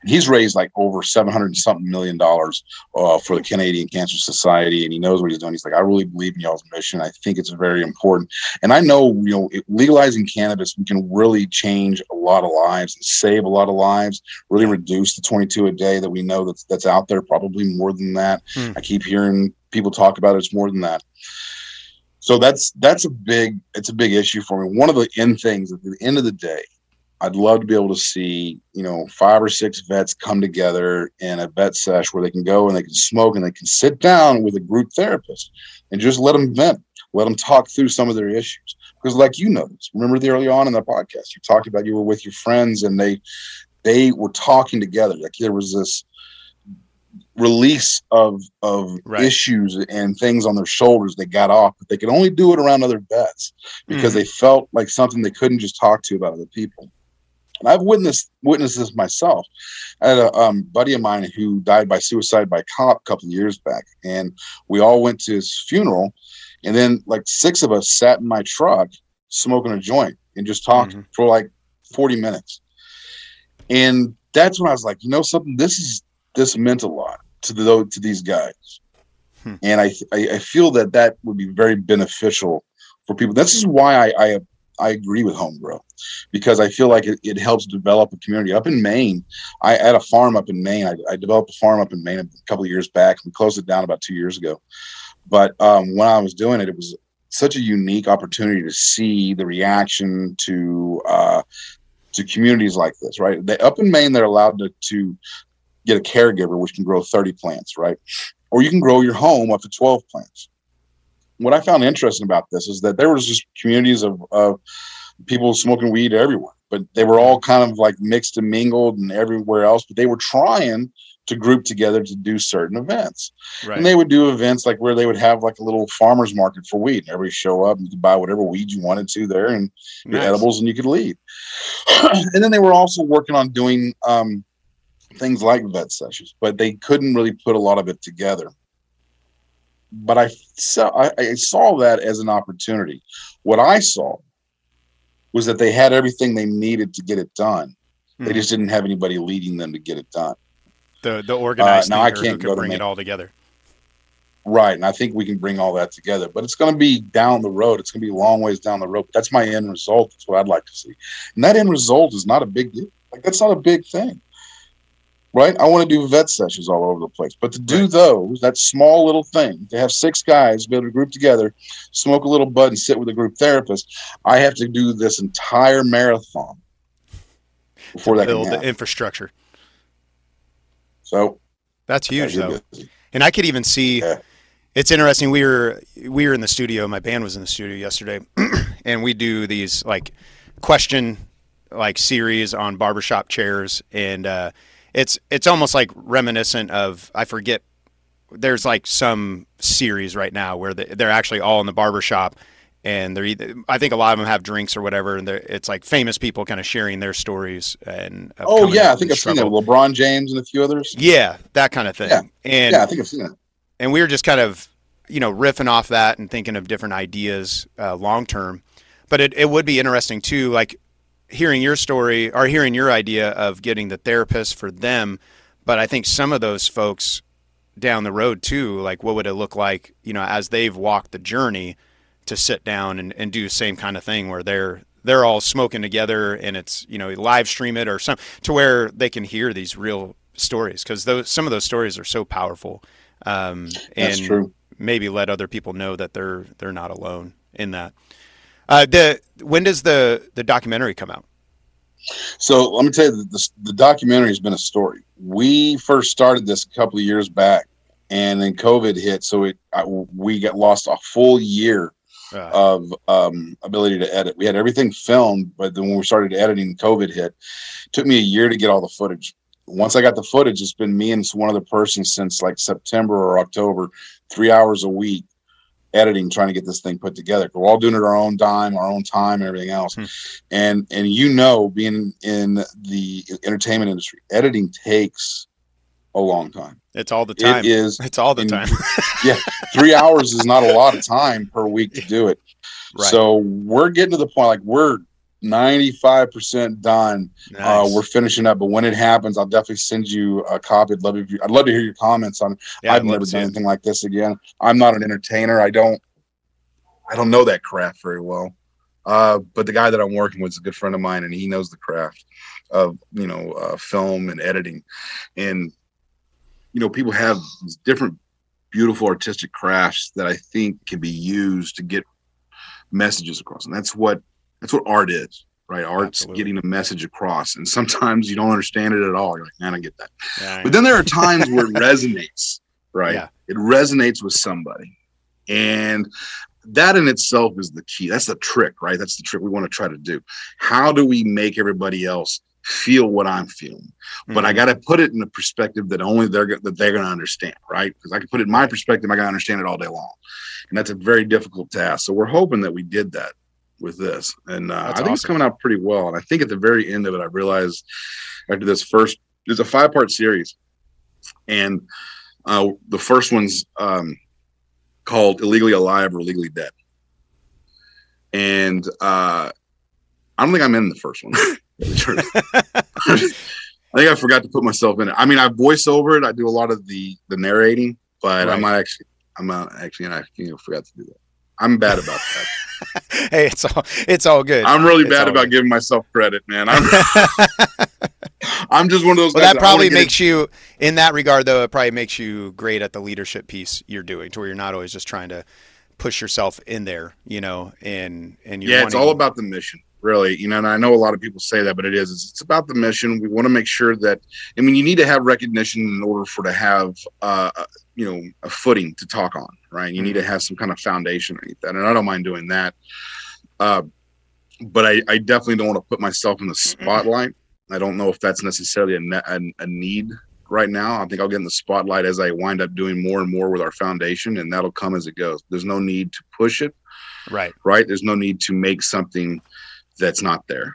[SPEAKER 3] And he's raised like over seven hundred something million dollars uh, for the Canadian Cancer Society, and he knows what he's doing. He's like, I really believe in y'all's mission. I think it's very important, and I know you know legalizing cannabis, we can really change a lot of lives and save a lot of lives. Really reduce the twenty two a day that we know that's that's out there. Probably more than that. Hmm. I keep hearing people talk about it. It's more than that. So that's that's a big it's a big issue for me. One of the end things at the end of the day, I'd love to be able to see, you know, five or six vets come together in a vet sesh where they can go and they can smoke and they can sit down with a group therapist and just let them vent, let them talk through some of their issues. Because, like you noticed, remember the early on in the podcast, you talked about you were with your friends and they they were talking together. Like there was this release of of
[SPEAKER 1] Right.
[SPEAKER 3] issues and things on their shoulders they got off, but they could only do it around other vets because
[SPEAKER 1] Mhm.
[SPEAKER 3] they felt like something they couldn't just talk to about other people. And I've witnessed witnessed this myself. I had a um, buddy of mine who died by suicide by cop a couple of years back, and we all went to his funeral. And then, like six of us sat in my truck smoking a joint and just talked
[SPEAKER 1] Mhm.
[SPEAKER 3] for like forty minutes. And that's when I was like, you know, something. This is this meant a lot to the to these guys,
[SPEAKER 1] Hmm.
[SPEAKER 3] and I, I I feel that that would be very beneficial for people. This is why I I, I agree with home grow because I feel like it, it helps develop a community. Up in Maine, I had a farm up in Maine. I, I developed a farm up in Maine a couple of years back. We closed it down about two years ago. But um, when I was doing it, it was such a unique opportunity to see the reaction to uh, to communities like this. Right, they, up in Maine, they're allowed to, to get a caregiver, which can grow thirty plants. Right, or you can grow your home up to twelve plants. What I found interesting about this is that there was just communities of, of people smoking weed everywhere, but they were all kind of like mixed and mingled and everywhere else. But they were trying to group together to do certain events.
[SPEAKER 1] Right.
[SPEAKER 3] And they would do events like where they would have like a little farmers market for weed. And everybody show up and you could buy whatever weed you wanted to there and your edibles and you could leave. and then they were also working on doing um, things like vet sessions, but they couldn't really put a lot of it together. But I saw I, I saw that as an opportunity. What I saw was that they had everything they needed to get it done. They
[SPEAKER 1] Mhm.
[SPEAKER 3] just didn't have anybody leading them to get it done.
[SPEAKER 1] the the organized
[SPEAKER 3] now I can't go to
[SPEAKER 1] bring
[SPEAKER 3] Maine.
[SPEAKER 1] it all together.
[SPEAKER 3] Right. And I think we can bring all that together, but it's going to be down the road. It's going to be a long ways down the road. That's my end result. That's what I'd like to see. And that end result is not a big deal. Like, that's not a big thing. Right. I want to do vet sessions all over the place, but to do
[SPEAKER 1] Right.
[SPEAKER 3] those, that small little thing, to have six guys be able to group together, smoke a little bud, and sit with a group therapist, I have to do this entire marathon before that can
[SPEAKER 1] Build the infrastructure.
[SPEAKER 3] So,
[SPEAKER 1] That's huge, though.
[SPEAKER 3] busy.
[SPEAKER 1] And I could even see.
[SPEAKER 3] Yeah.
[SPEAKER 1] It's interesting. We were we were in the studio. My band was in the studio yesterday, and we do these like question like series on barbershop chairs, and uh, it's it's almost like reminiscent of I forget. There's like some series right now where they, they're actually all in the barbershop, and they're either I think a lot of them have drinks or whatever, and it's like famous people kind of sharing their stories and.
[SPEAKER 3] Oh, yeah. I think I've seen that. LeBron James and a few others.
[SPEAKER 1] Yeah, that kind of thing.
[SPEAKER 3] Yeah.
[SPEAKER 1] And
[SPEAKER 3] Yeah, I think I've seen that.
[SPEAKER 1] and we were just kind of you know riffing off that and thinking of different ideas uh, long term but it, it would be interesting too like hearing your story or hearing your idea of getting the therapist for them but i think some of those folks down the road too like what would it look like you know as they've walked the journey to sit down and, and do the same kind of thing where they're they're all smoking together and it's you know live stream it or some to where they can hear these real stories because those some of those stories are so powerful um, and
[SPEAKER 3] true.
[SPEAKER 1] maybe let other people know that they're they're not alone in that. Uh, the when does the the documentary come out?
[SPEAKER 3] So let me tell you, the, the documentary has been a story. We first started this a couple of years back, and then COVID hit, so it I, we got lost a full year
[SPEAKER 1] Uh,
[SPEAKER 3] of um, ability to edit. We had everything filmed, but then when we started editing, COVID hit. It took me a year to get all the footage. Once I got the footage, it's been me and one other person since like September or October, three hours a week editing, trying to get this thing put together. We're all doing it our own dime, our own time, and everything else.
[SPEAKER 1] Hmm.
[SPEAKER 3] And and you know, being in the entertainment industry, editing takes a long time.
[SPEAKER 1] it's all the time.
[SPEAKER 3] It is
[SPEAKER 1] It's all the
[SPEAKER 3] in-
[SPEAKER 1] time.
[SPEAKER 3] three hours is not a lot of time per week to do it.
[SPEAKER 1] right.
[SPEAKER 3] So we're getting to the point like we're 95% done. Uh, we're finishing up, but when it happens, I'll definitely send you a copy. I'd love if you, I'd love to hear your comments on.
[SPEAKER 1] Yeah,
[SPEAKER 3] I've never done anything like this again. I'm not an entertainer. I don't, I don't know that craft very well. Uh, but the guy that I'm working with is a good friend of mine, and he knows the craft of you know uh, film and editing, and you know people have these different beautiful artistic crafts that I think can be used to get messages across, and that's what that's what art is, right? Art's
[SPEAKER 1] Absolutely.
[SPEAKER 3] getting a message across, and sometimes you don't understand it at all. You're like, man, I get that.
[SPEAKER 1] Yeah,
[SPEAKER 3] But then there are times where it resonates, right?
[SPEAKER 1] Yeah.
[SPEAKER 3] It resonates with somebody. And that in itself is the key. That's the trick, right? That's the trick we want to try to do. How do we make everybody else feel what I'm feeling. But I
[SPEAKER 1] Mhm.
[SPEAKER 3] got to put it in a perspective that only they're that they're going to understand, right? Because I can put it in my perspective, I got to understand it all day long, and that's a very difficult task. So we're hoping that we did that with this, and uh, I think it's coming out pretty well. And I think at the very end of it, I realized after this first, there's a five part series, and uh, the first one's um, called "Illegally Alive" or "Illegally Dead," and uh, I don't think I'm in the first one. I think I forgot to put myself in it. I mean, I voice over it. I do a lot of the the narrating, but
[SPEAKER 1] Right.
[SPEAKER 3] I'm not actually. I'm not actually. And I forgot to do that. I'm bad about that.
[SPEAKER 1] hey, it's all it's all good.
[SPEAKER 3] I'm really
[SPEAKER 1] It's
[SPEAKER 3] bad about
[SPEAKER 1] good.
[SPEAKER 3] giving myself credit, man. I'm, I'm just one of those.
[SPEAKER 1] well, that
[SPEAKER 3] wanna
[SPEAKER 1] probably
[SPEAKER 3] get
[SPEAKER 1] makes you, in that regard, though, it probably makes you great at the leadership piece you're doing, to where you're not always just trying to push yourself in there, you know, and and you're
[SPEAKER 3] yeah, it's all about the mission, really. You know, and I know a lot of people say that, but it is. It's, it's about the mission. We want to make sure that. I mean, you need to have recognition in order for to have, uh, you know, a footing to talk on, right? You need to have some kind of foundation underneath that, and I don't mind doing that. Uh, but I, I definitely don't want to put myself in the spotlight. I don't know if that's necessarily a, ne- a, a need right now. I think I'll get in the spotlight as I wind up doing more and more with our foundation, and that'll come as it goes. There's no need to push it
[SPEAKER 1] right.
[SPEAKER 3] right? There's no need to make something that's not there.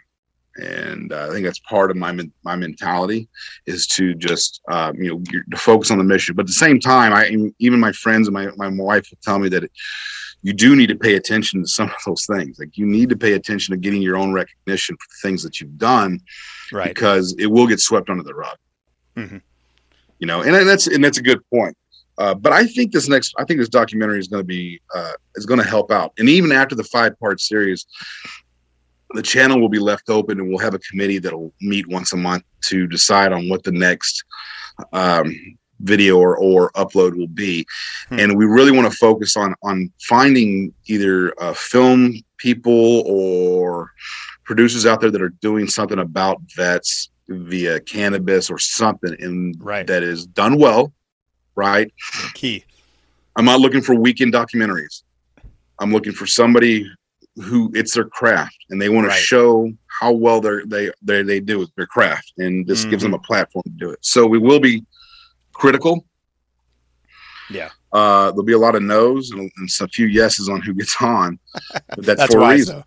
[SPEAKER 3] And uh, I think that's part of my men- my mentality is to just um, you know to focus on the mission. But at the same time, I even my friends and my my wife will tell me that you do need to pay attention to some of those things. Like you need to pay attention to getting your own recognition for the things that you've done
[SPEAKER 1] Right.
[SPEAKER 3] because it will get swept under the rug.
[SPEAKER 1] Mhm.
[SPEAKER 3] You know, and that's and that's a good point. Uh, but I think this next, I think this documentary is going to be uh, is going to help out. And even after the five part series, the channel will be left open, and we'll have a committee that'll meet once a month to decide on what the next um, video or, or upload will be.
[SPEAKER 1] Hmm.
[SPEAKER 3] And we really want to focus on on finding either uh, film people or producers out there that are doing something about vets via cannabis or something in
[SPEAKER 1] Right.
[SPEAKER 3] that is done well right
[SPEAKER 1] Key.
[SPEAKER 3] i'm not looking for weekend documentaries i'm looking for somebody who it's their craft and they want to show how well they're, they they they do with their craft and this gives
[SPEAKER 1] Mm-hmm.
[SPEAKER 3] them a platform to do it. So we will be critical.
[SPEAKER 1] Yeah.
[SPEAKER 3] uh there'll be a lot of no's and, and a few yeses on who gets on but that's,
[SPEAKER 1] That's
[SPEAKER 3] for a reason.
[SPEAKER 1] though.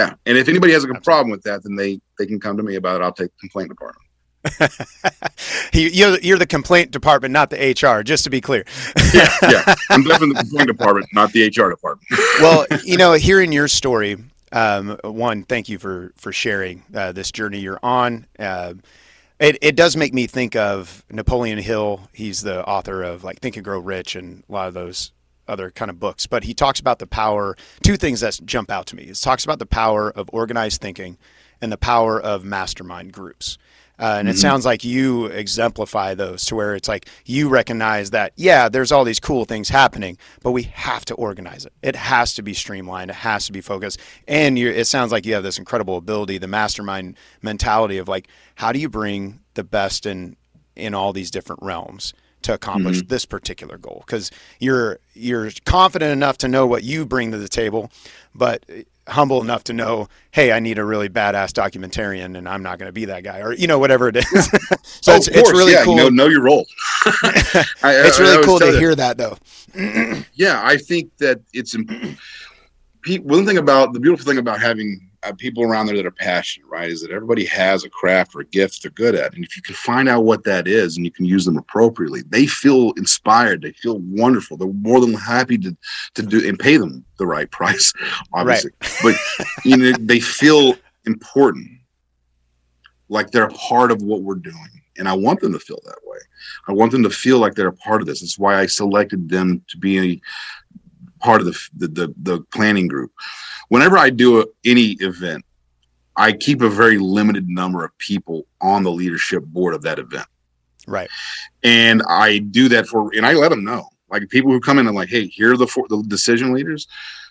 [SPEAKER 3] yeah and if anybody has a problem with that then they they can come to me about it. I'll take the complaint department
[SPEAKER 1] you're, you're the complaint department, not the HR, just to be clear.
[SPEAKER 3] yeah yeah i'm definitely the complaint department not the hr department
[SPEAKER 1] well, you know, hearing your story, um, one, thank you for for sharing uh, this journey you're on. Uh, it it does make me think of Napoleon Hill. He's the author of like Think and Grow Rich and a lot of those other kind of books. But he talks about the power. Two things that jump out to me. He talks about the power of organized thinking and the power of mastermind groups. Uh, and it
[SPEAKER 3] Mhm.
[SPEAKER 1] sounds like you exemplify those to where it's like you recognize that, yeah, there's all these cool things happening, but we have to organize it. It has to be streamlined. It has to be focused. And you it sounds like you have this incredible ability, the mastermind mentality of like, how do you bring the best in in all these different realms to accomplish this particular goal? Because you're you're confident enough to know what you bring to the table, but humble enough to know, hey, I need a really badass documentarian, and I'm not going to be that guy, or you know, whatever it is. so
[SPEAKER 3] Oh,
[SPEAKER 1] it's, it's really
[SPEAKER 3] yeah,
[SPEAKER 1] cool.
[SPEAKER 3] You know, know your role. I- I-
[SPEAKER 1] it's
[SPEAKER 3] I
[SPEAKER 1] really cool to hear that, though.
[SPEAKER 3] Yeah, I think that it's imp- one thing about the beautiful thing about having Uh, people around there that are passionate, right, is that everybody has a craft or a gift they're good at, and if you can find out what that is and you can use them appropriately, they feel inspired. They feel wonderful. They're more than happy to to do and pay them the right price, obviously. But you know, they feel important, like they're a part of what we're doing. And I want them to feel that way. I want them to feel like they're a part of this. That's why I selected them to be a part of the the, the, the planning group. Whenever I do a, any event, I keep a very limited number of people on the leadership board of that event,
[SPEAKER 1] Right.
[SPEAKER 3] and I do that for and I let them know. Like people who come in and like, hey, here are the four, the decision leaders.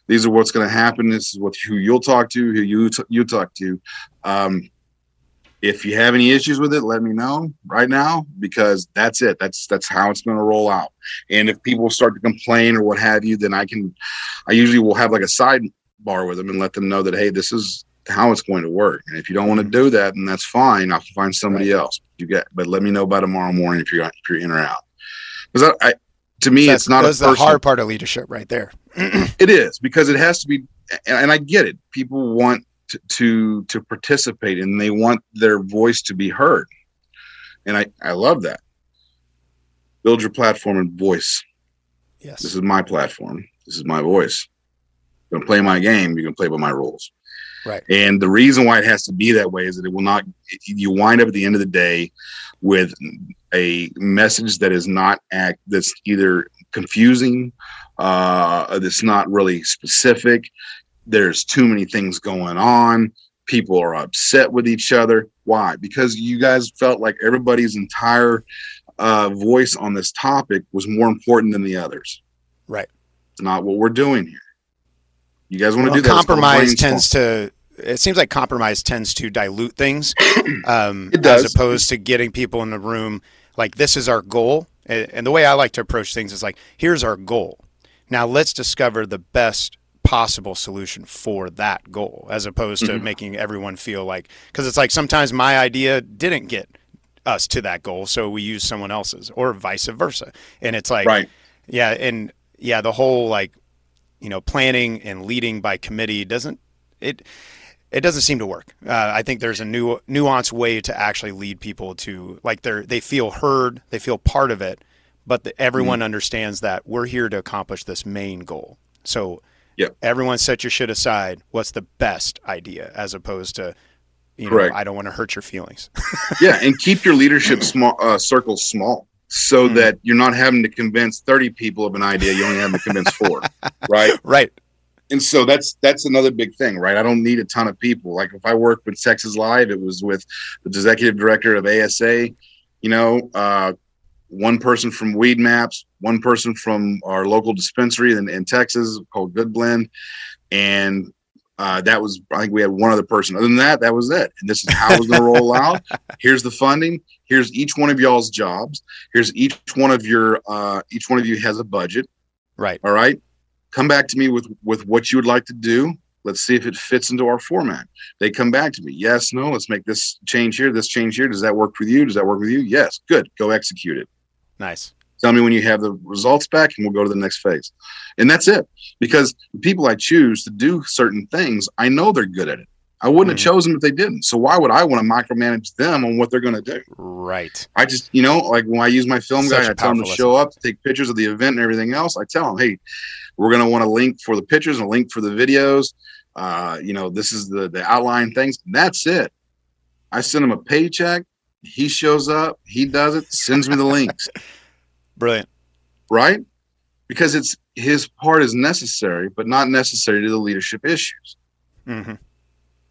[SPEAKER 3] These are what's going to happen. This is what who you'll talk to, who you t- you talk to. Um, if you have any issues with it, let me know right now because that's it. That's that's how it's going to roll out. And if people start to complain or what have you, then I can. I usually will have like a sidebar with them and let them know that hey, this is how it's going to work. And if you don't want to do that, then that's fine. I'll find somebody right. else. You get, but let me know by tomorrow morning if you're if you're in or out. Because I, I, to me,
[SPEAKER 1] that's,
[SPEAKER 3] it's not
[SPEAKER 1] that's the hard part of leadership, right there.
[SPEAKER 3] it is because it has to be, and, and I get it. People want to, to to participate and they want their voice to be heard, and I I love that. Build your platform and voice.
[SPEAKER 1] Yes,
[SPEAKER 3] this is my platform. This is my voice. You're gonna play my game. You're gonna play by my rules.
[SPEAKER 1] Right.
[SPEAKER 3] And the reason why it has to be that way is that it will not, you wind up at the end of the day with a message that is not act, that's either confusing, uh, that's not really specific. There's too many things going on. People are upset with each other. Why? Because you guys felt like everybody's entire uh, voice on this topic was more important than the others.
[SPEAKER 1] Right.
[SPEAKER 3] It's not what we're doing here. You guys want
[SPEAKER 1] well,
[SPEAKER 3] to do that?
[SPEAKER 1] Compromise tends to. It seems like compromise tends to dilute things, um,
[SPEAKER 3] it does.
[SPEAKER 1] as opposed to getting people in the room. Like this is our goal, and the way I like to approach things is like, here's our goal. Now let's discover the best possible solution for that goal, as opposed to mm-hmm. making everyone feel like because it's like sometimes my idea didn't get us to that goal, so we use someone else's, or vice versa, and it's like,
[SPEAKER 3] right.
[SPEAKER 1] yeah, and yeah, the whole like you know, planning and leading by committee doesn't it it doesn't seem to work. Uh, I think there's a new nuanced way to actually lead people to like they're they feel heard, they feel part of it, but the, everyone mm-hmm. understands that we're here to accomplish this main goal. So,
[SPEAKER 3] yeah,
[SPEAKER 1] everyone set your shit aside. What's the best idea, as opposed to, you
[SPEAKER 3] Correct.
[SPEAKER 1] know, I don't want to hurt your feelings.
[SPEAKER 3] yeah, and keep your leadership small uh, circles small so mm. that you're not having to convince 30 people of an idea you only have to convince four right?
[SPEAKER 1] Right.
[SPEAKER 3] And so that's that's another big thing right? I don't need a ton of people. Like if i worked with texas live it was with the executive director of asa you know uh, one person from Weedmaps one person from our local dispensary in, in texas called good blend. And uh, that was I think we had one other person. Other than that, that was it. And this is how it was going to roll out. Here's the funding. Here's each one of y'all's jobs. Here's each one of your uh, each one of you has a budget.
[SPEAKER 1] Right.
[SPEAKER 3] All right. Come back to me with with what you would like to do. Let's see if it fits into our format. They come back to me. Yes, no. Let's make this change here. This change here. Does that work for you? Does that work with you? Yes. Good. Go execute it.
[SPEAKER 1] Nice.
[SPEAKER 3] Tell me when you have the results back, and we'll go to the next phase. And that's it. Because the people I choose to do certain things, I know they're good at it. I wouldn't mm-hmm. have chosen if they didn't. So why would I want to micromanage them on what they're going to do?
[SPEAKER 1] Right.
[SPEAKER 3] I just, you know, like when I use my film Such guy, I tell them to show up, to take pictures of the event and everything else. I tell them, hey, we're going to want a link for the pictures and a link for the videos. Uh, you know, this is the the outline things. that's it. I send him a paycheck. He shows up. He does it. Sends me the links.
[SPEAKER 1] Brilliant.
[SPEAKER 3] Right? Because it's his part is necessary, but not necessary to the leadership issues.
[SPEAKER 1] Mm-hmm.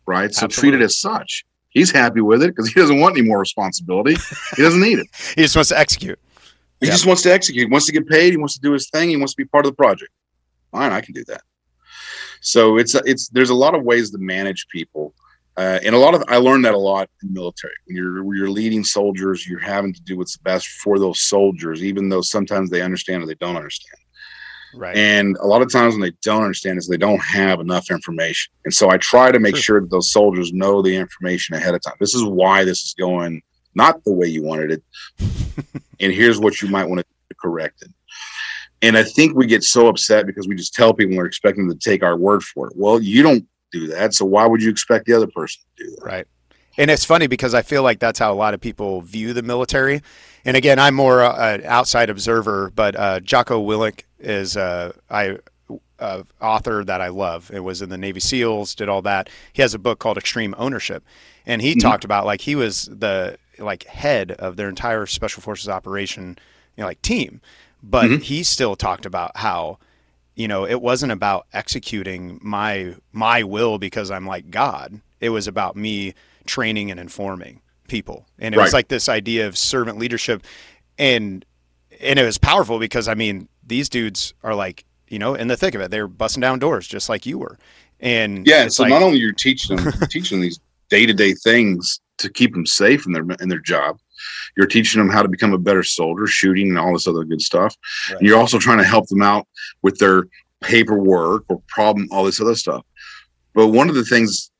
[SPEAKER 3] Right? So Absolutely. treat it as such. He's happy with it because he doesn't want any more responsibility. he doesn't need it.
[SPEAKER 1] he just wants to execute.
[SPEAKER 3] He yep. just wants to execute. He wants to get paid. He wants to do his thing. He wants to be part of the project. Fine, I can do that. So it's it's there's a lot of ways to manage people uh, and a lot of I learned that a lot in military. When you're when you're leading soldiers, you're having to do what's best for those soldiers, even though sometimes they understand or they don't understand.
[SPEAKER 1] Right.
[SPEAKER 3] And a lot of times when they don't understand is they don't have enough information. And so I try to make True. sure that those soldiers know the information ahead of time. This is why this is going not the way you wanted it. and here's what you might want to correct it. And I think we get so upset because we just tell people we're expecting them to take our word for it. Well, you don't do that. So why would you expect the other person to do that?
[SPEAKER 1] Right. And it's funny because I feel like that's how a lot of people view the military. And again, I'm more uh, an outside observer, but uh, Jocko Willink is uh, I uh, author that I love. It was in the Navy SEALs, did all that. He has a book called Extreme Ownership, and he mm-hmm. talked about like he was the like head of their entire Special Forces operation, you know, like team, but mm-hmm. he still talked about how you know it wasn't about executing my my will because i'm like god. It was about me training and informing people. And it right. was like this idea of servant leadership. And and it was powerful because i mean these dudes are like you know in the thick of it they're busting down doors just like you were. And
[SPEAKER 3] yeah so like, not only you're teaching them teaching these day-to-day things to keep them safe in their in their job you're teaching them how to become a better soldier, shooting and all this other good stuff. Right. And you're also trying to help them out with their paperwork or problem, all this other stuff. But one of the things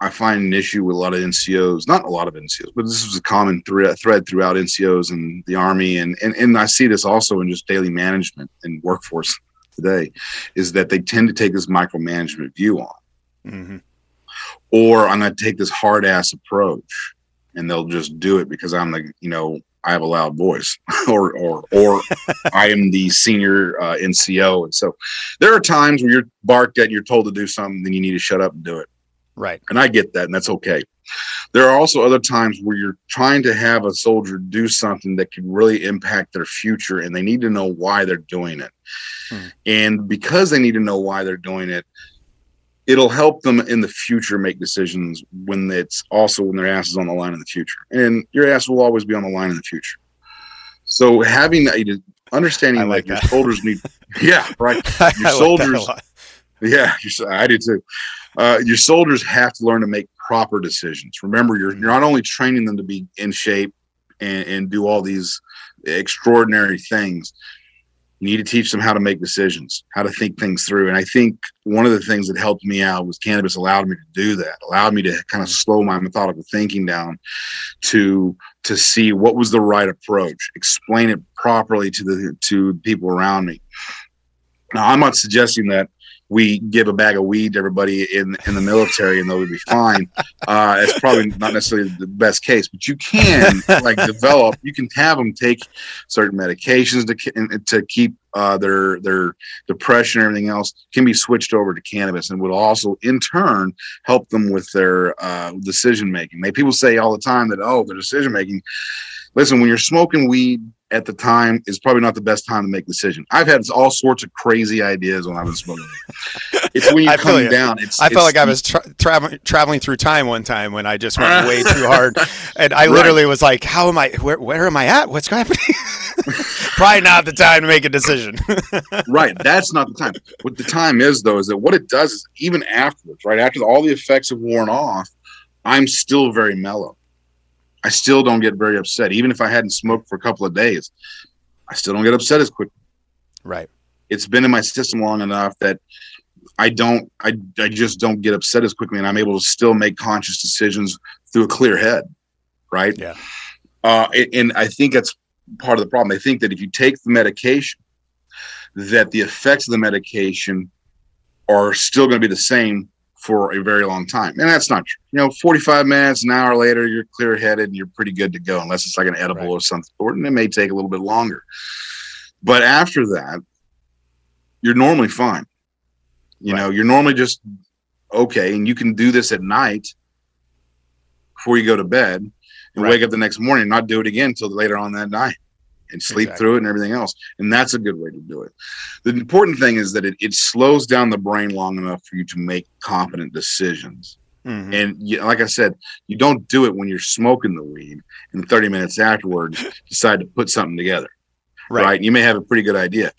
[SPEAKER 3] I find an issue with a lot of NCOs, not a lot of NCOs, but this is a common thread, thread throughout NCOs and the Army. And, and, and I see this also in just daily management and workforce today is that they tend to take this micromanagement view on. Mm-hmm. Or I'm going to take this hard ass approach and they'll just do it because I'm the, you know, I have a loud voice or, or, or I am the senior uh, NCO. And so there are times where you're barked at, you're told to do something, then you need to shut up and do it
[SPEAKER 1] Right.
[SPEAKER 3] And I get that, and that's okay. There are also other times where you're trying to have a soldier do something that can really impact their future, and they need to know why they're doing it. Hmm. And because they need to know why they're doing it, it'll help them in the future make decisions when it's also when their ass is on the line in the future. And your ass will always be on the line in the future. So having that understanding like, like your soldiers need yeah, right. Your soldiers like yeah, I do too uh, your soldiers have to learn to make proper decisions. Remember, you're you're not only training them to be in shape and, and do all these extraordinary things. You need to teach them how to make decisions, how to think things through. And I think one of the things that helped me out was cannabis allowed me to do that, allowed me to kind of slow my methodical thinking down to to see what was the right approach, explain it properly to the to people around me. Now, I'm not suggesting that we give a bag of weed to everybody in in the military and they'll be fine. Uh, it's probably not necessarily the best case, but you can like develop. You can have them take certain medications to to keep uh, their their depression and everything else can be switched over to cannabis and would also in turn help them with their uh, decision making. They people say all the time that oh the decision making. Listen, when you're smoking weed at the time is probably not the best time to make a decision. I've had all sorts of crazy ideas when I was smoking. it's when you're come down. It's,
[SPEAKER 1] I
[SPEAKER 3] it's,
[SPEAKER 1] felt like I was tra- traveling traveling through time one time when I just went way too hard, and I literally was like, "How am I? Where, where am I at? What's happening?" probably not the time to make a decision.
[SPEAKER 3] right, that's not the time. What the time is though is that what it does is even afterwards, right after all the effects have worn off, I'm still very mellow. I still don't get very upset. Even if I hadn't smoked for a couple of days, I still don't get upset as quickly.
[SPEAKER 1] Right.
[SPEAKER 3] It's been in my system long enough that I don't, I, I just don't get upset as quickly, and I'm able to still make conscious decisions through a clear head. Right.
[SPEAKER 1] Yeah.
[SPEAKER 3] Uh, and I think that's part of the problem. I think that if you take the medication, that the effects of the medication are still going to be the same for a very long time. And that's not true. You know, 45 minutes, an hour later, you're clear headed and you're pretty good to go, unless it's like an edible right. or something. And it may take a little bit longer. But after that, you're normally fine. You right. know, you're normally just okay. And you can do this at night before you go to bed and right. wake up the next morning and not do it again until later on that night and sleep exactly. through it and everything else. And that's a good way to do it. The important thing is that it, it slows down the brain long enough for you to make competent decisions. Mm-hmm. And you, like I said, you don't do it when you're smoking the weed and 30 minutes afterwards decide to put something together. Right. right. You may have a pretty good idea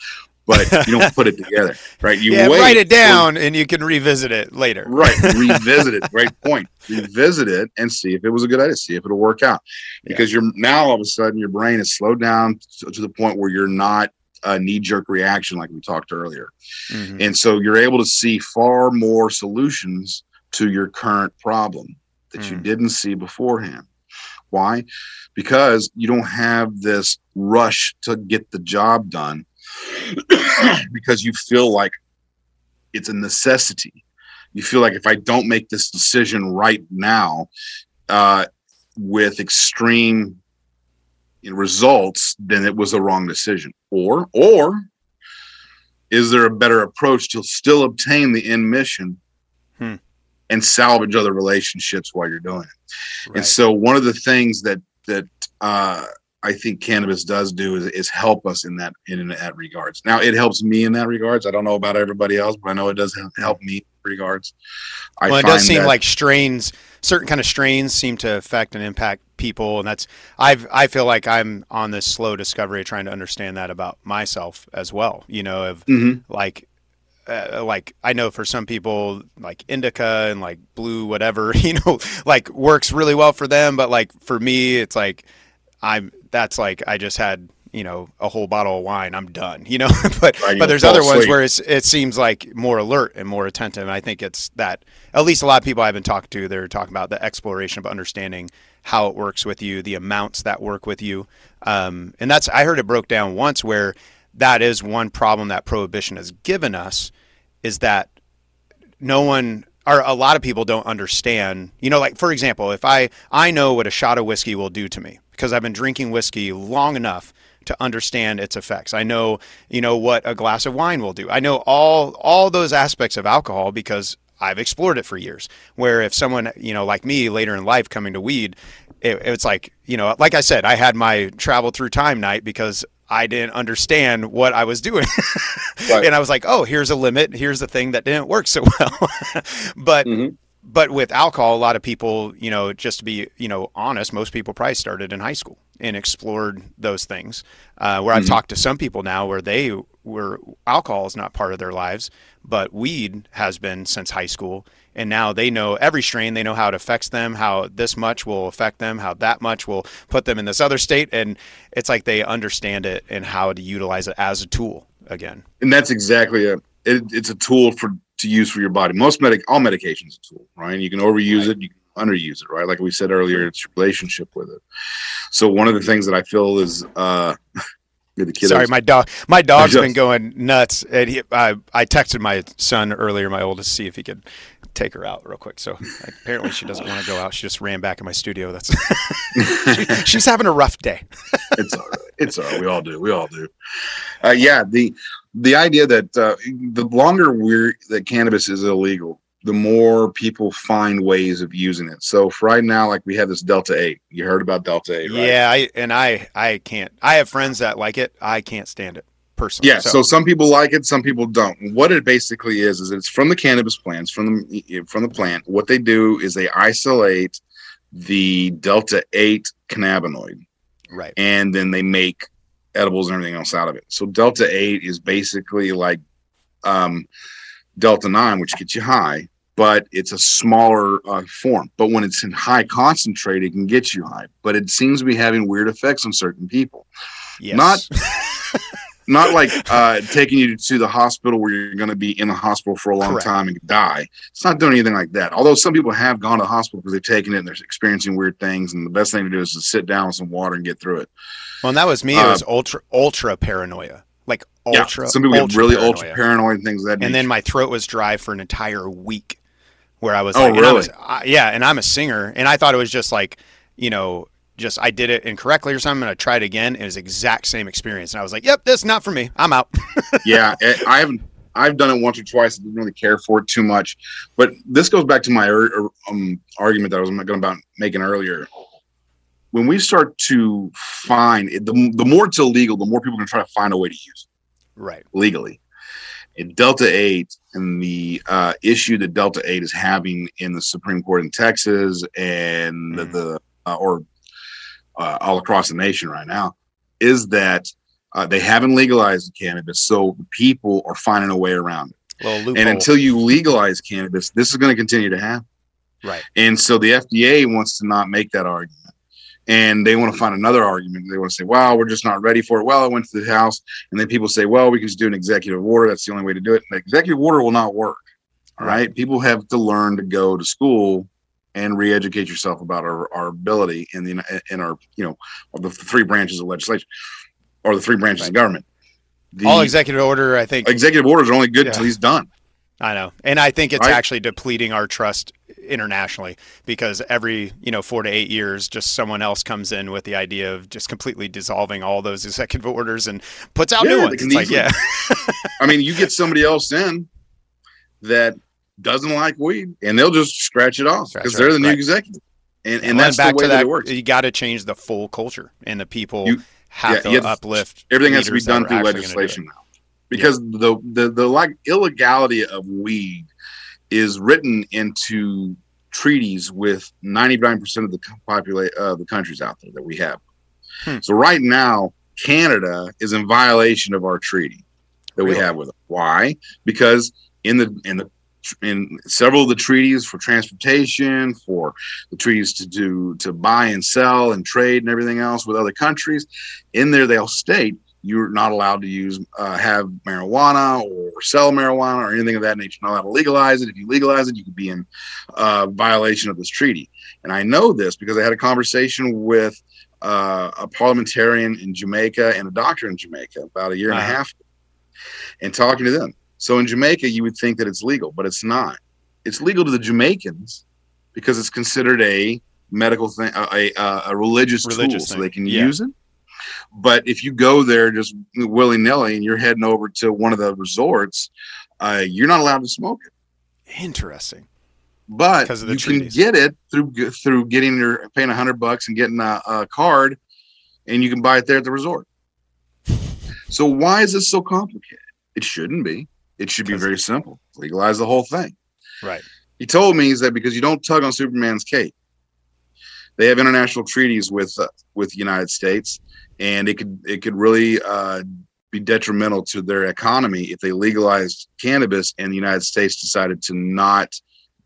[SPEAKER 3] but you don't put it together, right? You
[SPEAKER 1] yeah, write it down and you can revisit it later.
[SPEAKER 3] Right, revisit it. Great point. Revisit it and see if it was a good idea. See if it'll work out. Because yeah. you're now all of a sudden your brain is slowed down to, to the point where you're not a knee jerk reaction like we talked earlier, mm-hmm. and so you're able to see far more solutions to your current problem that mm. you didn't see beforehand. Why? Because you don't have this rush to get the job done because you feel like it's a necessity. You feel like if I don't make this decision right now, uh, with extreme results, then it was a wrong decision. Or, or is there a better approach to still obtain the end mission hmm. and salvage other relationships while you're doing it? Right. And so, one of the things that that uh, I think cannabis does do is, is help us in that in, that regards. Now it helps me in that regards. I don't know about everybody else, but I know it does help me regards.
[SPEAKER 1] I well, it does seem that, like strains, certain kind of strains, seem to affect and impact people, and that's I've I feel like I'm on this slow discovery, of trying to understand that about myself as well. You know, of mm-hmm. like. Uh, like I know for some people, like indica and like blue, whatever, you know, like works really well for them. But like for me, it's like I'm that's like I just had you know a whole bottle of wine, I'm done. You know, but
[SPEAKER 3] Right,
[SPEAKER 1] but there's other ones where it's it seems like more alert and more attentive. And I think it's that at least a lot of people I've been talking to, they're talking about the exploration of understanding how it works with you, the amounts that work with you, um, and that's I heard it broke down once where that is one problem that prohibition has given us is that no one or a lot of people don't understand you know like for example if i i know what a shot of whiskey will do to me because i've been drinking whiskey long enough to understand its effects. I know you know what a glass of wine will do. I know all all those aspects of alcohol because i've explored it for years where if someone you know like me later in life coming to weed it, it's like you know like i said i had my travel through time night because i didn't understand what i was doing.
[SPEAKER 3] Right.
[SPEAKER 1] and i was like oh here's a limit. Here's the thing that didn't work so well. But
[SPEAKER 3] Mhm.
[SPEAKER 1] But with alcohol a lot of people you know just to be you know honest most people probably started in high school and explored those things. Uh, where i've
[SPEAKER 3] Mhm.
[SPEAKER 1] talked to some people now where they were alcohol is not part of their lives but weed has been since high school. And now they know every strain they know how it affects them how this much will affect them how that much will put them in this other state. And it's like they understand it and how to utilize it as a tool again.
[SPEAKER 3] And that's exactly a it, it's a tool for to use for your body most medic all medications a tool right you can overuse
[SPEAKER 1] Right.
[SPEAKER 3] it you can underuse it right like we said earlier it's your relationship with it so one of the things that i feel is uh the kiddos.
[SPEAKER 1] Sorry, my dog. My dog's
[SPEAKER 3] Just-
[SPEAKER 1] been going nuts, and he, I, I texted my son earlier, my oldest, to see if he could take her out real quick. So apparently, she doesn't want to go out. She just ran back in my studio. That's she, she's having a rough day.
[SPEAKER 3] it's all right. It's all right. We all do. We all do. Uh, yeah. The the idea that uh, the longer we're that cannabis is illegal, the more people find ways of using it. So for right now, like we have this Delta Eight. You heard about Delta Eight, right?
[SPEAKER 1] Yeah, I and I I can't. I have friends that like it. I can't stand it personally.
[SPEAKER 3] Yeah, so. some people like it, some people don't. What it basically is is it's from the cannabis plants, from the from the plant. What they do is they isolate the delta eight cannabinoid,
[SPEAKER 1] right.
[SPEAKER 3] and then they make edibles and everything else out of it. So delta eight is basically like um, delta nine, which gets you high, but it's a smaller uh, form. But when it's in high concentrate, it can get you high. But it seems to be having weird effects on certain people
[SPEAKER 1] Yes.
[SPEAKER 3] not- not like uh, taking you to the hospital where you're going to be in the hospital for a long
[SPEAKER 1] Correct.
[SPEAKER 3] time and die. It's not doing anything like that. Although some people have gone to the hospital because they've taken it and they're experiencing weird things, and the best thing to do is to sit down with some water and get through it.
[SPEAKER 1] well, and that was me. It
[SPEAKER 3] uh,
[SPEAKER 1] was ultra ultra paranoia, like ultra.
[SPEAKER 3] yeah, some people get really
[SPEAKER 1] paranoia.
[SPEAKER 3] ultra paranoid and things that.
[SPEAKER 1] and then my throat was dry for an entire week where i was
[SPEAKER 3] Oh,
[SPEAKER 1] like and
[SPEAKER 3] really?
[SPEAKER 1] was- I- yeah and i'm a singer and i thought it was just like you know just i did it incorrectly or something and i tried again it was exact same experience and i was like yep this is not for me i'm out
[SPEAKER 3] yeah, I haven't. I've done it once or twice. I didn't really care for it too much, but this goes back to my er, er, um, argument that I was going about making earlier. When we start to find it, the, the more it's illegal, the more people are going to try to find a way to use it.
[SPEAKER 1] right
[SPEAKER 3] legally. And Delta 8 and the uh, issue that Delta 8 is having in the Supreme Court in Texas and the,
[SPEAKER 1] Mhm.
[SPEAKER 3] the uh, or uh, all across the nation right now is that uh, they haven't legalized cannabis, so people are finding a way around it. And until you legalize cannabis, this is going to continue to happen.
[SPEAKER 1] right
[SPEAKER 3] And so the FDA wants to not make that argument. And they want to find another argument. They want to say, well, we're just not ready for it. Well, I went to the House. And then people say, well, we can just do an executive order. That's the only way to do it. An executive order will not work. All
[SPEAKER 1] Right.
[SPEAKER 3] right. People have to learn to go to school and re-educate yourself about our, our ability in the in our you know the three branches of legislation or the three branches of government. The
[SPEAKER 1] all executive order i think
[SPEAKER 3] executive orders are only good
[SPEAKER 1] Yeah.
[SPEAKER 3] until he's done.
[SPEAKER 1] i know and i think it's
[SPEAKER 3] Right.
[SPEAKER 1] actually depleting our trust internationally because every you know four to eight years just someone else comes in with the idea of just completely dissolving all those executive orders and puts out
[SPEAKER 3] Yeah,
[SPEAKER 1] new ones it's like yeah
[SPEAKER 3] I mean, you get somebody else in that doesn't like weed, and they'll just scratch it off because they're the new
[SPEAKER 1] right.
[SPEAKER 3] executive, and and
[SPEAKER 1] And
[SPEAKER 3] that's
[SPEAKER 1] back
[SPEAKER 3] the way
[SPEAKER 1] to
[SPEAKER 3] that,
[SPEAKER 1] that,
[SPEAKER 3] it works.
[SPEAKER 1] you got to change the full culture, and the people
[SPEAKER 3] You-
[SPEAKER 1] have
[SPEAKER 3] yeah,
[SPEAKER 1] to
[SPEAKER 3] have
[SPEAKER 1] uplift.
[SPEAKER 3] Everything has to be done through legislation now, because the the the like illegality of weed is written into treaties with ninety nine percent of the population uh, the countries out there that we have.
[SPEAKER 1] Hmm.
[SPEAKER 3] So right now, Canada is in violation of our treaty that we have with them. Why? Because in the in the in several of the treaties for transportation, for the treaties to do to buy and sell and trade and everything else with other countries. In there, they'll state you're not allowed to use uh, have marijuana or sell marijuana or anything of that nature. You're not allowed to legalize it. If you legalize it, you could be in uh, violation of this treaty. And I know this because I had a conversation with uh, a parliamentarian in Jamaica and a doctor in Jamaica about a year and a half, and talking to them. So in Jamaica, you would think that it's legal, but it's not. It's legal to the Jamaicans because it's considered a medical thing, a, a, a religious, religious tool, thing. so they can yeah. use it. But if you go there just willy nilly and you're heading over to one of the resorts, uh, you're not allowed to smoke it.
[SPEAKER 1] Interesting.
[SPEAKER 3] But you treaties. can get it through through getting your paying a hundred bucks and getting a, a card, and you can buy it there at the resort. So why is this so complicated? It shouldn't be. It should be very simple. Legalize the whole thing.
[SPEAKER 1] Right.
[SPEAKER 3] He told me is that because you don't tug on Superman's cape. They have international treaties with uh, with the United States, and it could it could really uh, be detrimental to their economy if they legalized cannabis and the United States decided to not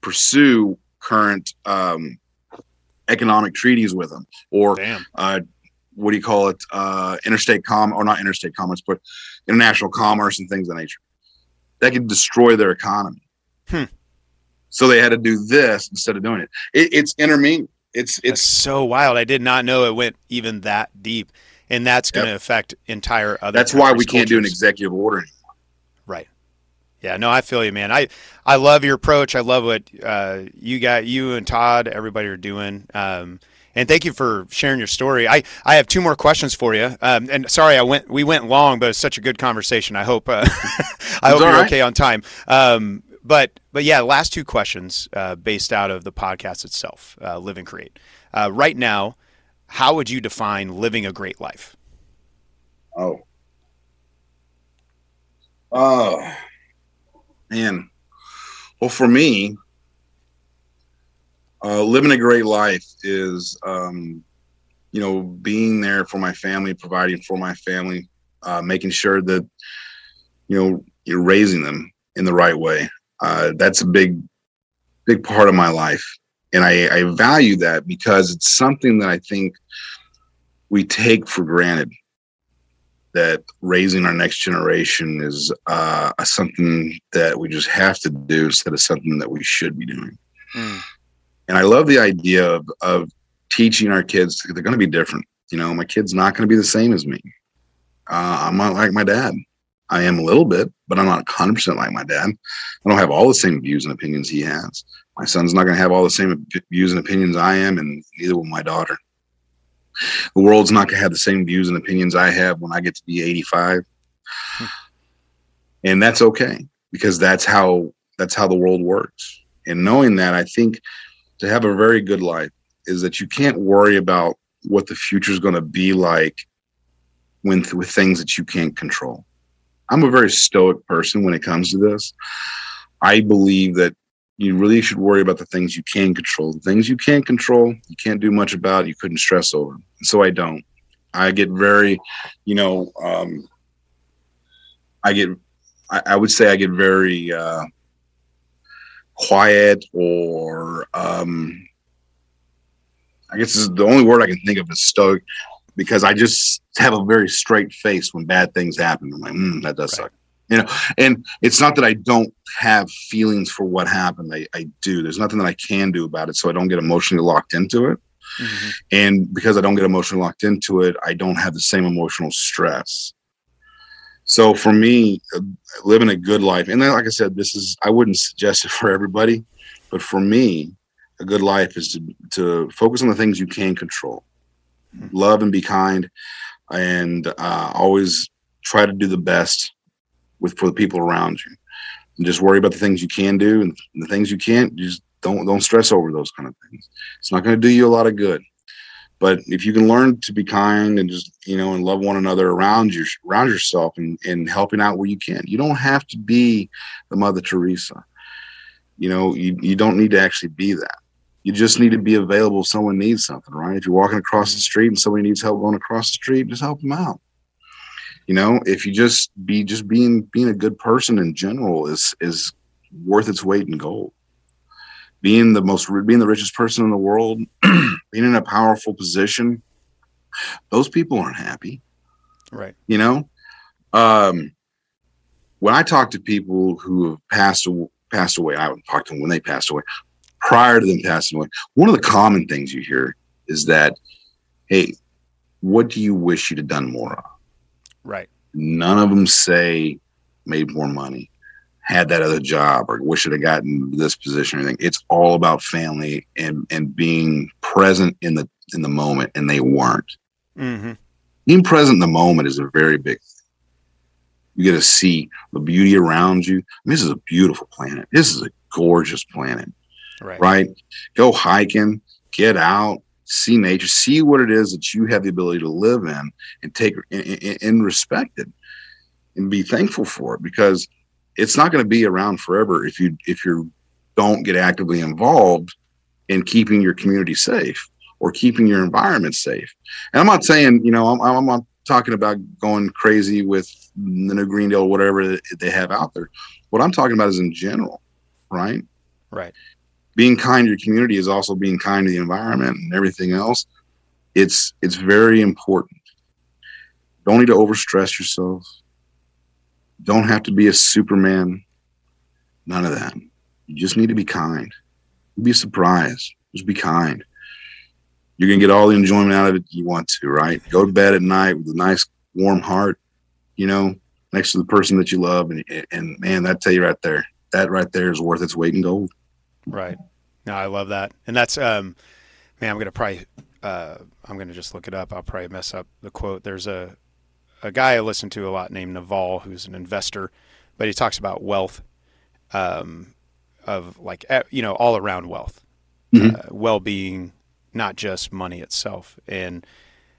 [SPEAKER 3] pursue current um, economic treaties with them or uh, what do you call it uh, interstate com or not interstate commerce but international commerce and things of that nature that could destroy their economy hmm. so they had to do this instead of doing it, it it's intermingled it's it's
[SPEAKER 1] that's so wild i did not know it went even that deep and that's going to yep. affect entire other.
[SPEAKER 3] That's why we can't cultures. do an executive order anymore.
[SPEAKER 1] Right. Yeah. No, I feel you, man. I I love your approach. I love what uh, you got, you and Todd, everybody are doing. Um, and thank you for sharing your story. I, I have two more questions for you. Um, and sorry, I went we went long, but it's such a good conversation. I hope uh, I hope you're right. okay on time. Um, but but yeah, last two questions uh, based out of the podcast itself, uh, Live and Create. Uh, right now, how would you define living a great life?
[SPEAKER 3] Oh. Oh, man. Well, for me, uh, living a great life is, um, you know, being there for my family, providing for my family, uh, making sure that, you know, you're raising them in the right way. Uh, that's a big, big part of my life and I, I value that because it's something that I think we take for granted that raising our next generation is uh, something that we just have to do instead of something that we should be doing. Mm. And I love the idea of, of teaching our kids they're going to be different. You know, my kid's not going to be the same as me. Uh, I'm not like my dad. I am a little bit, but I'm not 100% like my dad. I don't have all the same views and opinions he has. My son's not going to have all the same views and opinions I am, and neither will my daughter. The world's not going to have the same views and opinions I have when I get to be 85. Hmm. And that's okay because that's how that's how the world works. And knowing that, I think to have a very good life is that you can't worry about what the future is going to be like when with things that you can't control. I'm a very stoic person when it comes to this. I believe that you really should worry about the things you can control. The things you can't control, you can't do much about. You couldn't stress over. So I don't. I get very, you know, um, I get, I, I would say I get very uh, quiet or, um, I guess this is the only word I can think of is stoic because I just have a very straight face when bad things happen. I'm like, mm, that does right. suck you know and it's not that i don't have feelings for what happened I, I do there's nothing that i can do about it so i don't get emotionally locked into it mm-hmm. and because i don't get emotionally locked into it i don't have the same emotional stress so for me uh, living a good life and then like i said this is i wouldn't suggest it for everybody but for me a good life is to, to focus on the things you can control. Mm-hmm. love and be kind and uh, always try to do the best with for the people around you. And just worry about the things you can do and the things you can't just don't don't stress over those kind of things. It's not going to do you a lot of good but if you can learn to be kind and just you know and love one another around you around yourself and, and helping out where you can you don't have to be the mother teresa. You know you, you don't need to actually be that. You just need to be available if someone needs something right? If you're walking across the street and somebody needs help going across the street just help them out. You know if you just be just being being a good person in general is is worth its weight in gold. Being the most, being the richest person in the world, being in a powerful position, those people aren't happy.
[SPEAKER 1] Right.
[SPEAKER 3] You know, um, when I talk to people who have passed passed away, I would talk to them when they passed away. Prior to them passing away, one of the common things you hear is that, "Hey, what do you wish you'd have done more of?"
[SPEAKER 1] Right.
[SPEAKER 3] None of them say made more money, had that other job, or wish I'd have gotten this position or anything. It's all about family and and being present in the in the moment, and they weren't.
[SPEAKER 1] Mm-hmm.
[SPEAKER 3] Being present in the moment is a very big thing. You get to see the beauty around you. I mean, this is a beautiful planet. This is a gorgeous planet,
[SPEAKER 1] Right.
[SPEAKER 3] right? Go hiking, get out, see nature, see what it is that you have the ability to live in and take and, and respect it and be thankful for it because it's not going to be around forever if you if you don't get actively involved in keeping your community safe or keeping your environment safe. And I'm not saying, you know, I'm, I'm not talking about going crazy with the new Green Deal, whatever they have out there. What I'm talking about is in general, right?
[SPEAKER 1] Right.
[SPEAKER 3] Being kind to your community is also being kind to the environment and everything else. It's it's very important. Don't need to overstress yourself. Don't have to be a Superman. None of that. You just need to be kind. Be surprised. Just be kind. You're gonna get all the enjoyment out of it you want to, right? Go to bed at night with a nice warm heart, you know, next to the person that you love, and and man, that tell you right there, that right there is worth its weight in gold.
[SPEAKER 1] Right. No, I love that, and that's um, man, I'm gonna probably uh, I'm gonna just look it up. I'll probably mess up the quote. There's a a guy I listen to a lot named Naval, who's an investor, but he talks about wealth, um, of like you know all around wealth,
[SPEAKER 3] Mhm.
[SPEAKER 1] uh, well being, not just money itself, and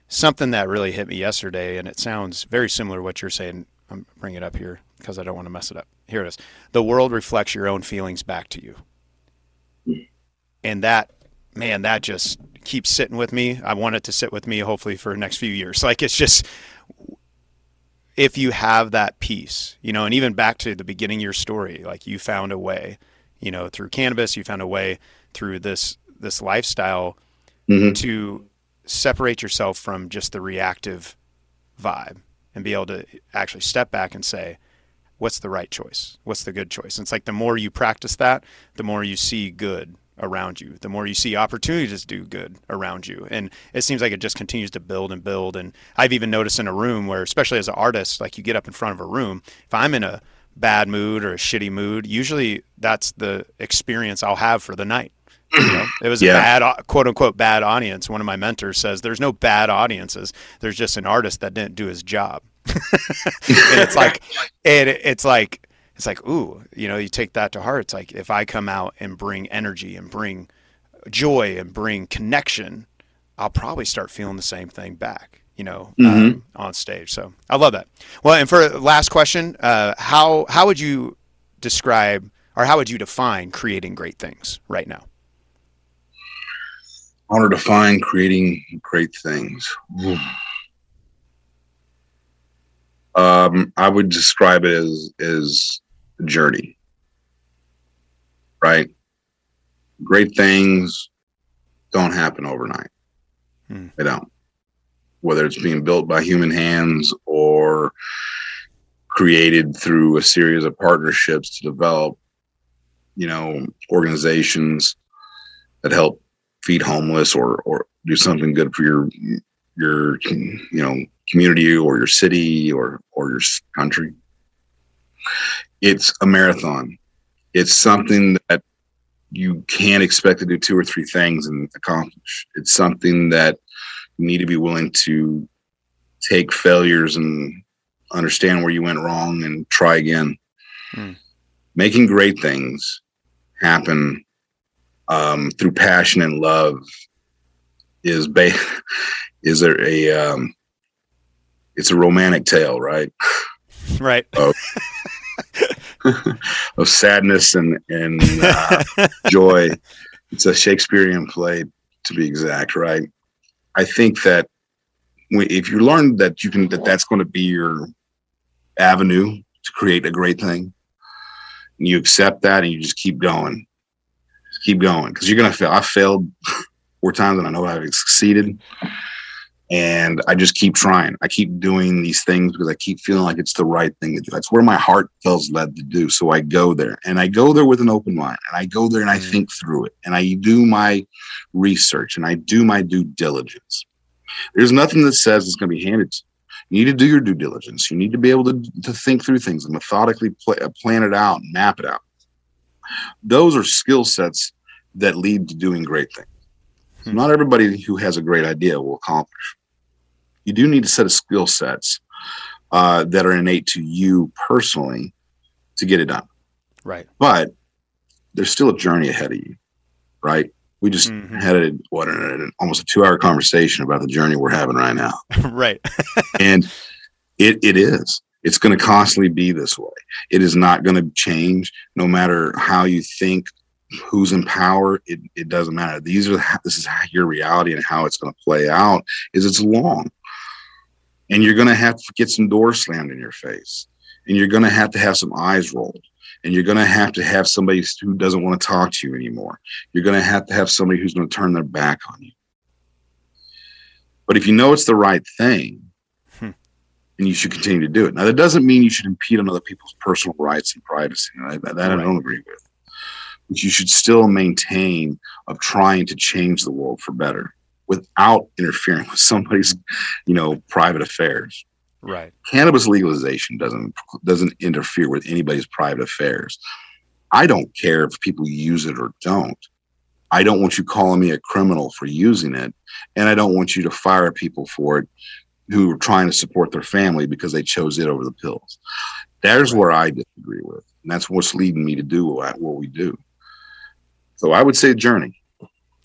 [SPEAKER 1] something that really hit me yesterday, and it sounds very similar to what you're saying. I'm bringing it up here because I don't want to mess it up. Here it is. The world reflects your own feelings back to you and that man that just keeps sitting with me i want it to sit with me hopefully for the next few years like it's just if you have that peace you know and even back to the beginning of your story like you found a way you know through cannabis you found a way through this this lifestyle
[SPEAKER 3] Mhm.
[SPEAKER 1] to separate yourself from just the reactive vibe and be able to actually step back and say what's the right choice what's the good choice and it's like the more you practice that the more you see good around you the more you see opportunities to do good around you. And it seems like it just continues to build and build. And i've even noticed in a room where especially as an artist like you get up in front of a room if i'm in a bad mood or a shitty mood usually that's the experience i'll have for the night. You know, it was
[SPEAKER 3] Yeah.
[SPEAKER 1] a bad uh, quote unquote bad audience. One of my mentors says there's no bad audiences. There's just an artist that didn't do his job. And it's like and it- it's like it's like ooh you know you take that to heart it's like if i come out and bring energy and bring joy and bring connection i'll probably start feeling the same thing back you know um, on stage so i love that. Well and for last question uh, how how would you describe or how would you define creating great things right now?
[SPEAKER 3] I want to define creating great things. Um, I would describe it as as journey, right? Great things don't happen overnight.
[SPEAKER 1] Hmm.
[SPEAKER 3] They don't. Whether it's being built by human hands or created through a series of partnerships to develop, you know, organizations that help feed homeless or or do something good for your your you know community or your city or or your country it's a marathon. It's something that you can't expect to do two or three things and accomplish. It's something that you need to be willing to take failures and understand where you went wrong and try again.
[SPEAKER 1] Hmm.
[SPEAKER 3] making great things happen um, through passion and love is ba- is there a um, it's a romantic tale, right?
[SPEAKER 1] right
[SPEAKER 3] of sadness and and uh, joy. It's a Shakespearean play, to be exact, right? I think that if you learn that you can that that's going to be your avenue to create a great thing, And you accept that and you just keep going. Just keep going because you're gonna fail. I failed four times and I know I've succeeded. And I just keep trying. I keep doing these things because I keep feeling like it's the right thing to do. That's where my heart feels led to do. So I go there and I go there with an open mind and I go there and I
[SPEAKER 1] Mm.
[SPEAKER 3] think through it and I do my research and I do my due diligence. There's nothing that says it's going to be handed to you. You need to do your due diligence. You need to be able to, to think through things and methodically pla plan it out and map it out. Those are skill sets that lead to doing great things.
[SPEAKER 1] Hmm.
[SPEAKER 3] Not everybody who has a great idea will accomplish. You do need a set of skill sets uh, that are innate to you personally to get it done.
[SPEAKER 1] Right.
[SPEAKER 3] But there's still a journey ahead of you, right? We just
[SPEAKER 1] Mhm.
[SPEAKER 3] had a, what an, almost a two hour conversation about the journey we're having right now
[SPEAKER 1] right.
[SPEAKER 3] and it it is it's going to constantly be this way it is not going to change no matter how you think who's in power it, it doesn't matter these are this is your reality and how it's going to play out is it's long and you're going to have to get some doors slammed in your face and you're going to have to have some eyes rolled and you're going to have to have somebody who doesn't want to talk to you anymore you're going to have to have somebody who's going to turn their back on you but if you know it's the right thing
[SPEAKER 1] Hmm.
[SPEAKER 3] and you should continue to do it. Now, that doesn't mean you should impede on other people's personal rights and privacy. I, that I don't agree with. But you should still maintain of trying to change the world for better without interfering with somebody's, you know, private affairs.
[SPEAKER 1] Right.
[SPEAKER 3] Cannabis legalization doesn't doesn't interfere with anybody's private affairs. I don't care if people use it or don't. I don't want you calling me a criminal for using it, and I don't want you to fire people for it who are trying to support their family because they chose it over the pills. There's where I disagree with, and that's what's leading me to do what we do. So I would say journey.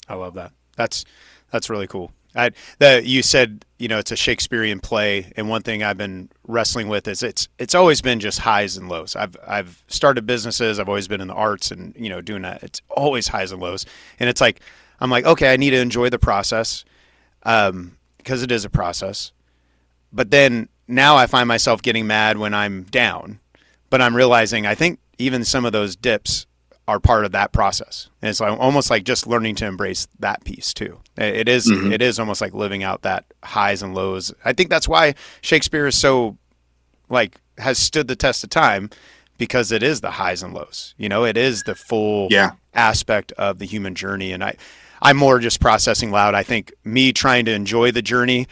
[SPEAKER 1] I love that. That's that's really cool. I that you said, you know, it's a Shakespearean play, and one thing I've been wrestling with is it's it's always been just highs and lows. I've I've started businesses, I've always been in the arts and, you know, doing that. It's always highs and lows. And it's like I'm like, okay, I need to enjoy the process. Um, because it is a process. But then now I find myself getting mad when I'm down. But I'm realizing I think even some of those dips are part of that process. And it's like, almost like just learning to embrace that piece too. It is-
[SPEAKER 3] Mhm.
[SPEAKER 1] it is almost like living out that highs and lows. I think that's why Shakespeare is so like has stood the test of time because it is the highs and lows. You know, it is the full
[SPEAKER 3] Yeah.
[SPEAKER 1] aspect of the human journey and I I'm more just processing loud. I think me trying to enjoy the journey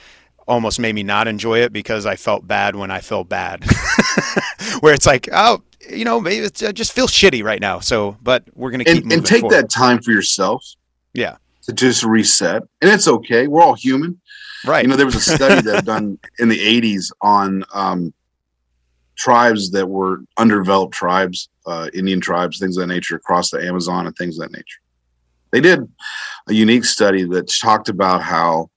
[SPEAKER 1] almost made me not enjoy it because I felt bad when I felt bad. Where it's like, oh, you know, maybe it's, I just feel shitty right now. So, but we're gonna keep
[SPEAKER 3] And,
[SPEAKER 1] moving
[SPEAKER 3] and take
[SPEAKER 1] forward.
[SPEAKER 3] that time for yourself
[SPEAKER 1] Yeah,
[SPEAKER 3] to just reset. And it's okay. We're all human.
[SPEAKER 1] right.
[SPEAKER 3] You know, there was a study that done in the 80s on um, tribes that were underdeveloped tribes, uh, Indian tribes, things of that nature across the Amazon and things of that nature. They did a unique study that talked about how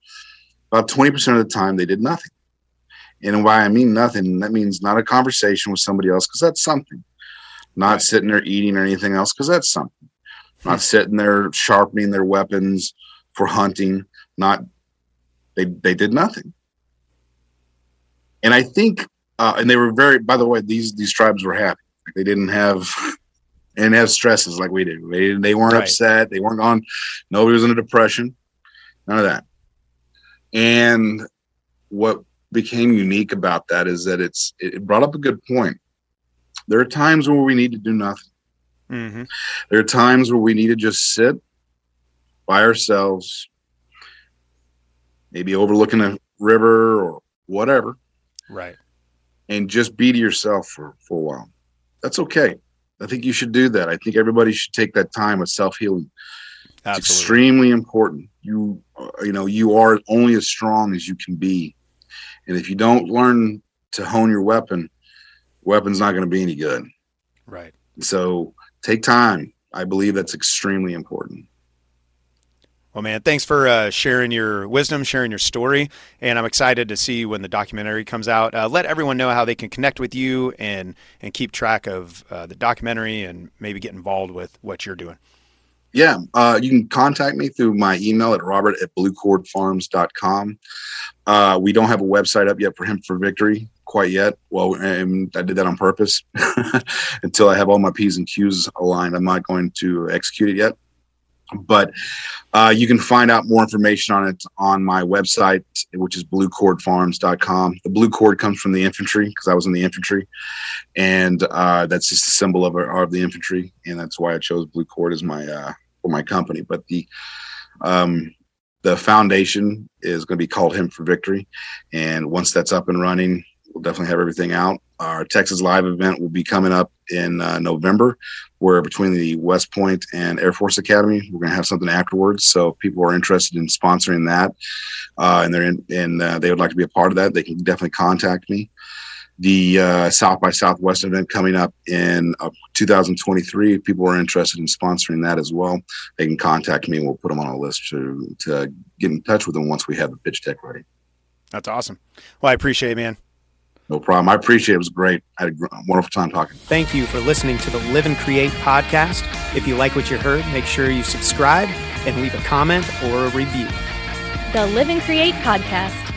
[SPEAKER 3] about 20% of the time they did nothing. And why I mean nothing, that means not a conversation with somebody else, because that's something. Not
[SPEAKER 1] Right.
[SPEAKER 3] sitting there eating or anything else, because that's something. Not sitting there sharpening their weapons for hunting. Not they they did nothing. And I think, uh, and they were very. By the way, these these tribes were happy. They didn't have and have stresses like we did. They they weren't
[SPEAKER 1] Right.
[SPEAKER 3] upset. They weren't on. Nobody was in a depression. None of that. And what became unique about that is that it's it brought up a good point. There are times where we need to do nothing.
[SPEAKER 1] hmm
[SPEAKER 3] There are times where we need to just sit by ourselves, maybe overlooking a river or whatever,
[SPEAKER 1] Right.
[SPEAKER 3] and just be to yourself for, for a while. That's okay. I think you should do that. I think everybody should take that time of self healing. It's extremely important. You, uh, you know, you are only as strong as you can be, and if you don't learn to hone your weapon, weapon's not going to be any good.
[SPEAKER 1] Right.
[SPEAKER 3] So take time. I believe that's extremely important.
[SPEAKER 1] Well, man, thanks for uh, sharing your wisdom, sharing your story, and I'm excited to see when the documentary comes out. Uh, let everyone know how they can connect with you and and keep track of uh, the documentary and maybe get involved with what you're doing.
[SPEAKER 3] Yeah, uh, you can contact me through my email at robert at bluecordfarms.com. Uh, we don't have a website up yet for Hemp for Victory, quite yet. Well, and I did that on purpose. Until I have all my P's and Q's aligned, I'm not going to execute it yet. But uh, you can find out more information on it on my website, which is bluecordfarms.com. The blue cord comes from the infantry because I was in the infantry, and uh, that's just a symbol of, of the infantry, and that's why I chose Blue Cord as my uh, for my company. But the um, the foundation is going to be called Hemp for Victory, and once that's up and running, we'll definitely have everything out. Our Texas Live event will be coming up in uh, November. Where between the West Point and Air Force Academy, we're going to have something afterwards. So if people are interested in sponsoring that, uh, and they're in, and uh, they would like to be a part of that, they can definitely contact me. The uh, South by Southwest event coming up in uh, 2023. If people are interested in sponsoring that as well, they can contact me and we'll put them on a list to to get in touch with them once we have the pitch deck ready.
[SPEAKER 1] That's awesome. Well, I appreciate it, man.
[SPEAKER 3] No problem. I appreciate it. It was great. I had a wonderful time talking.
[SPEAKER 1] Thank you for listening to the Live and Create podcast. If you like what you heard, make sure you subscribe and leave a comment or a review.
[SPEAKER 2] The Live and Create podcast.